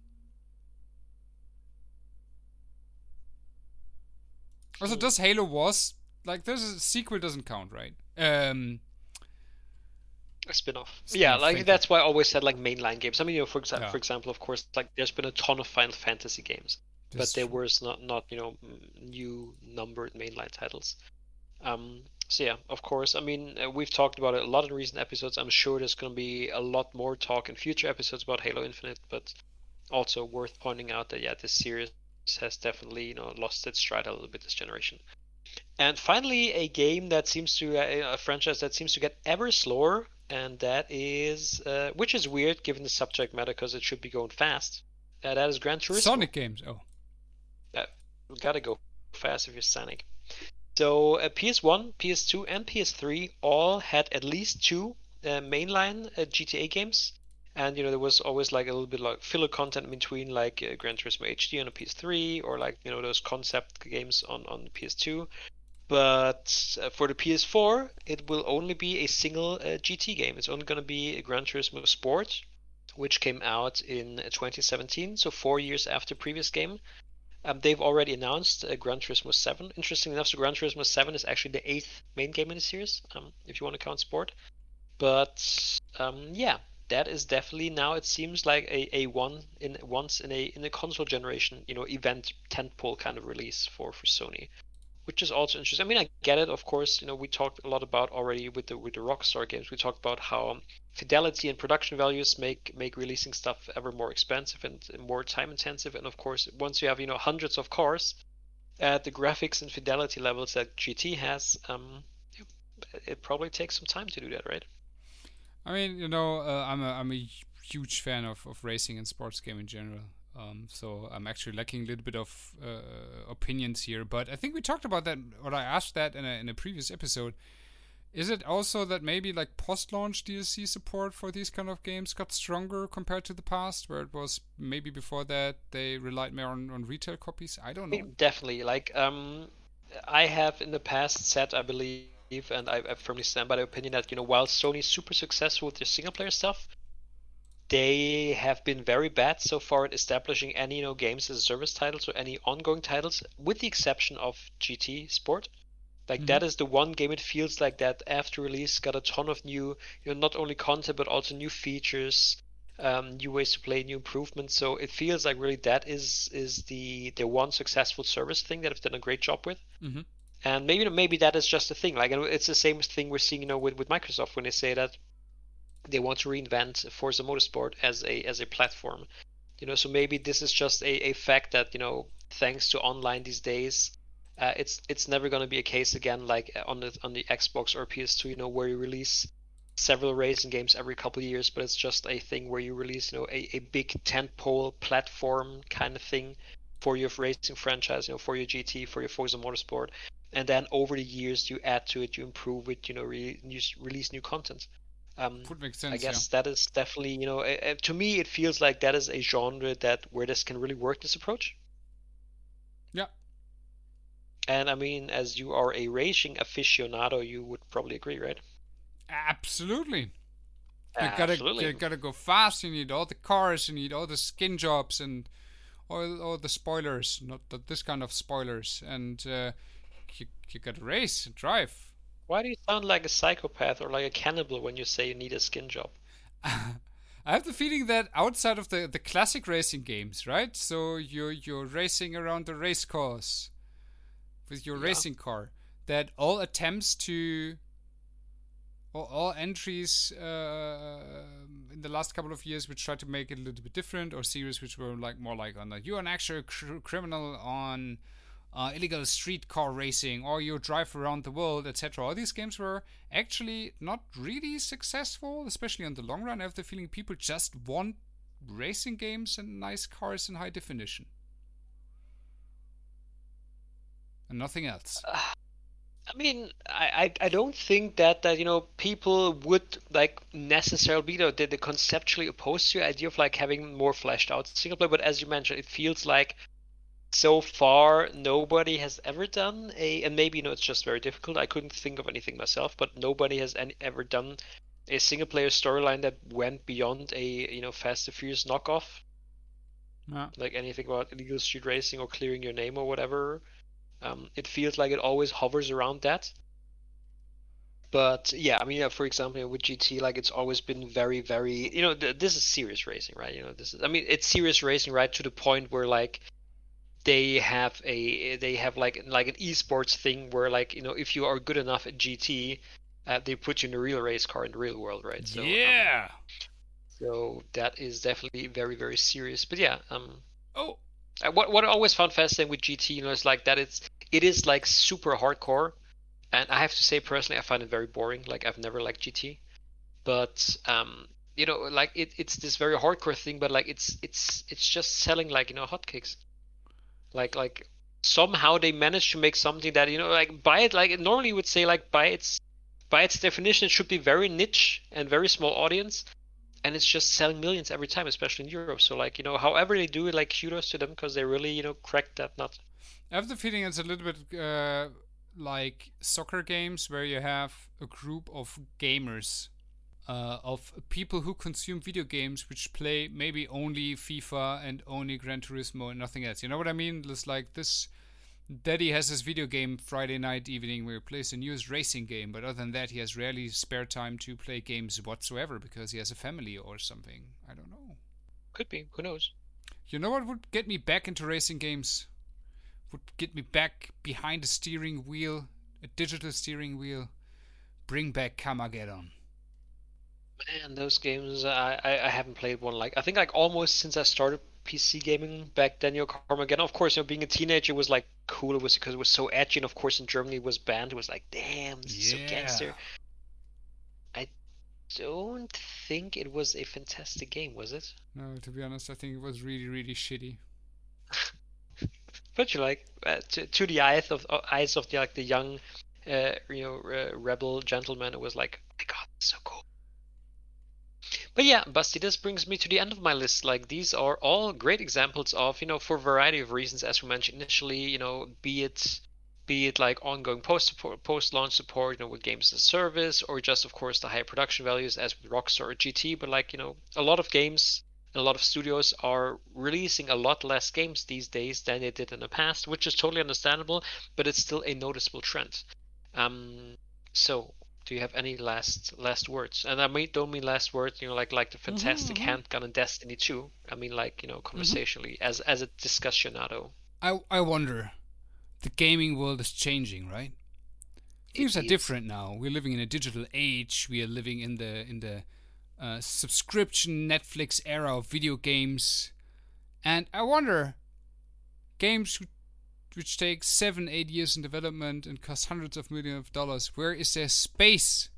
Also, does Halo was like a sequel doesn't count, right? Um, a spin-off. Yeah, like that's why I always said like mainline games. I mean, you know, for example, Yeah. for example, of course, like there's been a ton of Final Fantasy games, but there true. was not not you know new numbered mainline titles. Um, so yeah, of course. I mean, uh, we've talked about it a lot in recent episodes. I'm sure there's going to be a lot more talk in future episodes about Halo Infinite, but also worth pointing out that yeah, this series has definitely you know lost its stride a little bit this generation. And finally, a game that seems to uh, a franchise that seems to get ever slower, and that is uh, which is weird given the subject matter because it should be going fast. Uh, that is Gran Turismo. Sonic games. Oh, We gotta go fast if you're Sonic. So uh, PS1, PS2, and PS3 all had at least two uh, mainline uh, GTA games, and you know there was always like a little bit like filler content between, like uh, Gran Turismo HD on a PS3, or like you know those concept games on on the PS2. But uh, for the PS4, it will only be a single uh, GT game. It's only going to be Gran Turismo Sport, which came out in 2017, so four years after previous game. Um, they've already announced uh, Gran Turismo 7. Interesting enough, so Gran Turismo 7 is actually the eighth main game in the series, um, if you want to count sport. But um, yeah, that is definitely now it seems like a, a one in once in a in a console generation, you know, event tentpole kind of release for for Sony, which is also interesting. I mean, I get it, of course. You know, we talked a lot about already with the with the Rockstar games. We talked about how fidelity and production values make make releasing stuff ever more expensive and more time intensive. And of course, once you have you know hundreds of cars at the graphics and fidelity levels that GT has, um, it probably takes some time to do that, right? I mean, you know, uh, I'm a I'm a huge fan of, of racing and sports game in general. Um, so I'm actually lacking a little bit of uh, opinions here, but I think we talked about that, or I asked that in a, in a previous episode. Is it also that maybe like post-launch DLC support for these kind of games got stronger compared to the past, where it was maybe before that they relied more on, on retail copies? I don't know. Definitely, like um, I have in the past said, I believe, and I, I firmly stand by the opinion that you know while Sony's super successful with their single-player stuff, they have been very bad so far at establishing any you know games as a service titles or any ongoing titles, with the exception of GT Sport. Like mm-hmm. that is the one game it feels like that after release got a ton of new, you know, not only content but also new features, um, new ways to play, new improvements. So it feels like really that is is the the one successful service thing that I've done a great job with. Mm-hmm. And maybe maybe that is just a thing. Like it's the same thing we're seeing, you know, with, with Microsoft when they say that they want to reinvent Forza Motorsport as a as a platform. You know, so maybe this is just a, a fact that you know, thanks to online these days, uh, it's it's never going to be a case again like uh, on the on the Xbox or PS2, you know, where you release several racing games every couple of years, but it's just a thing where you release, you know, a, a big tentpole platform kind of thing for your racing franchise, you know, for your GT, for your Forza Motorsport, and then over the years you add to it, you improve it, you know, re- release new content. Um, Would make sense. I guess yeah. that is definitely, you know, uh, to me it feels like that is a genre that where this can really work this approach. Yeah. And I mean, as you are a racing aficionado, you would probably agree, right? Absolutely. You gotta you gotta go fast. You need all the cars. You need all the skin jobs and all all the spoilers. Not that this kind of spoilers. And uh, you you gotta race and drive. Why do you sound like a psychopath or like a cannibal when you say you need a skin job? [LAUGHS] I have the feeling that outside of the, the classic racing games, right? So you're you're racing around the race course with your yeah. racing car. That all attempts to all, all entries uh, in the last couple of years, which tried to make it a little bit different, or series which were like more like on that you're an actual cr- criminal on uh, illegal street car racing or you drive around the world, etc. All these games were actually not really successful, especially in the long run. I have the feeling people just want racing games and nice cars in high definition. And nothing else. Uh, I mean, I, I, don't think that, that you know people would like necessarily be you know, the, the conceptually opposed to the idea of like having more fleshed out single player, but as you mentioned, it feels like so far nobody has ever done a and maybe you know it's just very difficult. I couldn't think of anything myself but nobody has any, ever done a single player storyline that went beyond a you know fast and furious knockoff. Yeah. like anything about illegal street racing or clearing your name or whatever. Um, it feels like it always hovers around that. But yeah i mean yeah, for example with gt like it's always been very very you know th- this is serious racing right? You know this is i mean it's serious racing right to the point where like they have a they have like like an esports thing where like you know if you are good enough at GT, uh, they put you in a real race car in the real world, right? So, um, yeah. Um, so that is definitely very very serious. But yeah, um. Oh. Uh, what what I always found fascinating with GT, you know, is like that it's it is like super hardcore, and I have to say personally, I find it very boring. Like I've never liked GT, but um, you know, like it, it's this very hardcore thing, but like it's it's it's just selling like you know hotcakes. Like like somehow they managed to make something that you know like by it like normally would say like by its by its definition it should be very niche and very small audience and it's just selling millions every time especially in europe. So like you know however they do it like kudos to them because they really you know cracked that nut. I have the feeling it's a little bit uh, like soccer games where you have a group of gamers uh, of people who consume video games which play maybe only FIFA and only Gran Turismo and nothing else. You know what I mean? It's like this. Daddy has his video game Friday night evening where he plays the newest racing game, but other than that, he has rarely spare time to play games whatsoever because he has a family or something. I don't know. Could be. Who knows? You know what would get me back into racing games? Would get me back behind a steering wheel, a digital steering wheel. Bring back Carmageddon man, those games I, I, I haven't played one like I think like almost since I started PC gaming back then. You know, Carmageddon. Of course, you know, being a teenager was like cool. It was because it was so edgy, and of course, in Germany, it was banned. It was like, damn, this is so gangster. I don't think it was a fantastic game, was it? No, to be honest, I think it was really, really shitty. [LAUGHS] but you like uh, to, to the eyes of uh, eyes of the like the young, uh, you know, uh, rebel gentleman, it was like, oh my god, so cool. But yeah, Basti, this brings me to the end of my list. Like these are all great examples of, you know, for a variety of reasons, as we mentioned initially, you know, be it be it like ongoing post support, post launch support, you know, with games as a service, or just of course the high production values as with Rockstar or GT. But like, you know, a lot of games and a lot of studios are releasing a lot less games these days than they did in the past, which is totally understandable, but it's still a noticeable trend. Um, so do you have any last last words? And I mean, don't mean last words, you know, like like the mm-hmm, fantastic mm-hmm, handgun in Destiny 2. I mean, like you know, mm-hmm. conversationally mm-hmm. as as a discussionado. I I wonder, the gaming world is changing, right? Things are different now. We're living in a digital age. We are living in the in the uh, subscription Netflix era of video games, and I wonder, games which takes seven, eight years in development and costs hundreds of millions of dollars. Where is there space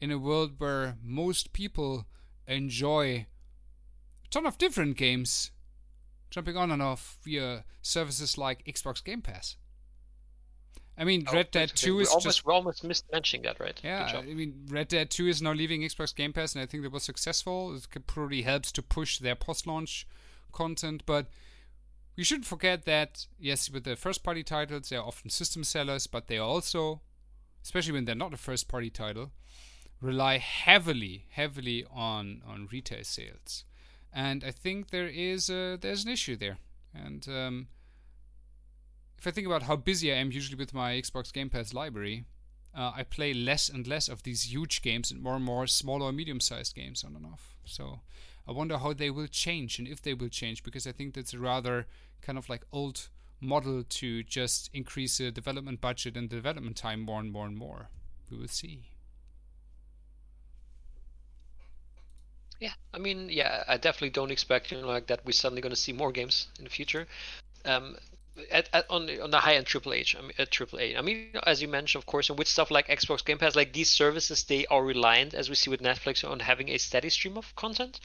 in a world where most people enjoy a ton of different games jumping on and off via services like Xbox Game Pass? I mean, oh, Red Dead 2 is almost, just. We're almost missed mentioning that, right? Yeah, I mean, Red Dead 2 is now leaving Xbox Game Pass, and I think that was successful. It probably helps to push their post launch content, but we shouldn't forget that, yes, with the first party titles, they're often system sellers, but they also, especially when they're not a first party title, rely heavily, heavily on, on retail sales. And I think there is a, there's an issue there. And um, if I think about how busy I am usually with my Xbox Game Pass library, uh, I play less and less of these huge games and more and more smaller or medium sized games on and off. So I wonder how they will change and if they will change because I think that's a rather kind of like old model to just increase the development budget and development time more and more and more. We will see. Yeah, I mean, yeah, I definitely don't expect you know like that. We're suddenly going to see more games in the future. Um, at, at, on the on the high end Triple H, I mean, at Triple A. I mean, as you mentioned, of course, and with stuff like Xbox Game Pass, like these services, they are reliant, as we see with Netflix, on having a steady stream of content.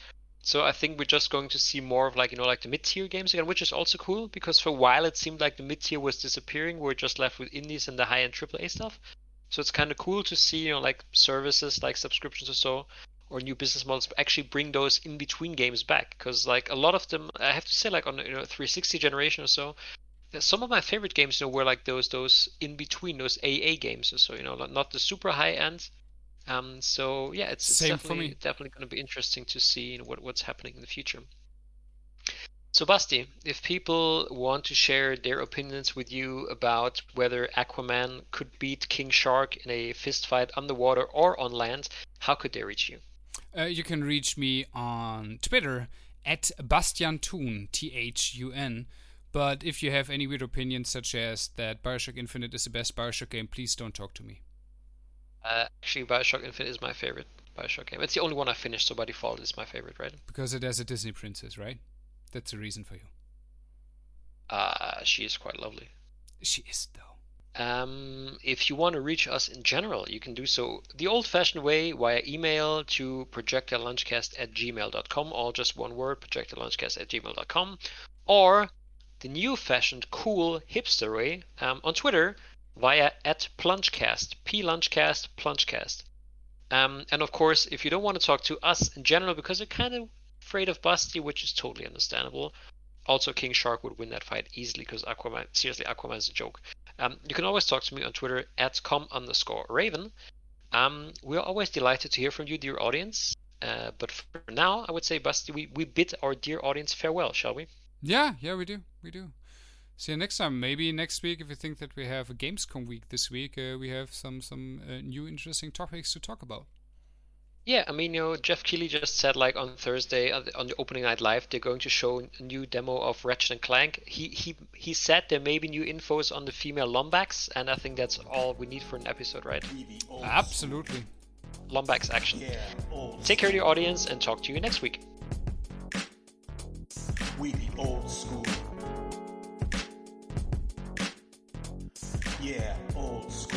So I think we're just going to see more of like you know like the mid tier games again, which is also cool because for a while it seemed like the mid tier was disappearing. We're just left with indies and the high end AAA stuff. So it's kind of cool to see you know like services like subscriptions or so or new business models actually bring those in between games back because like a lot of them I have to say like on you know 360 generation or so some of my favorite games you know were like those those in between those AA games or so you know not the super high end um, so yeah, it's, it's definitely definitely going to be interesting to see what, what's happening in the future. So Basti, if people want to share their opinions with you about whether Aquaman could beat King Shark in a fist fight underwater or on land, how could they reach you? Uh, you can reach me on Twitter at Bastian Thun, T H U N. But if you have any weird opinions, such as that Bioshock Infinite is the best Bioshock game, please don't talk to me. Uh, actually, Bioshock Infinite is my favorite Bioshock game. It's the only one I finished, so by default, it's my favorite, right? Because it has a Disney princess, right? That's the reason for you. Uh, she is quite lovely. She is, though. Um, if you want to reach us in general, you can do so the old fashioned way via email to projectilelunchcast at gmail.com, all just one word, projectilelunchcast at gmail.com, or the new fashioned, cool, hipster way um, on Twitter via at plungecast, plungecast, plungecast. Um, and of course, if you don't want to talk to us in general because you're kind of afraid of Basti, which is totally understandable, also King Shark would win that fight easily because Aquaman, seriously, Aquaman is a joke. Um, you can always talk to me on Twitter at com underscore raven. Um, we're always delighted to hear from you, dear audience. Uh, but for now, I would say, Basti, we, we bid our dear audience farewell, shall we? Yeah, yeah, we do. We do. See you next time. Maybe next week, if you think that we have a Gamescom week this week, uh, we have some some uh, new interesting topics to talk about. Yeah, I mean, you know, Geoff Keighley just said like on Thursday on the, on the opening night live, they're going to show a new demo of Ratchet and Clank. He he he said there may be new infos on the female Lombax, and I think that's all we need for an episode, right? Absolutely. Lombax action. Take care of your audience, and talk to you next week. We be old school. Yeah, old school.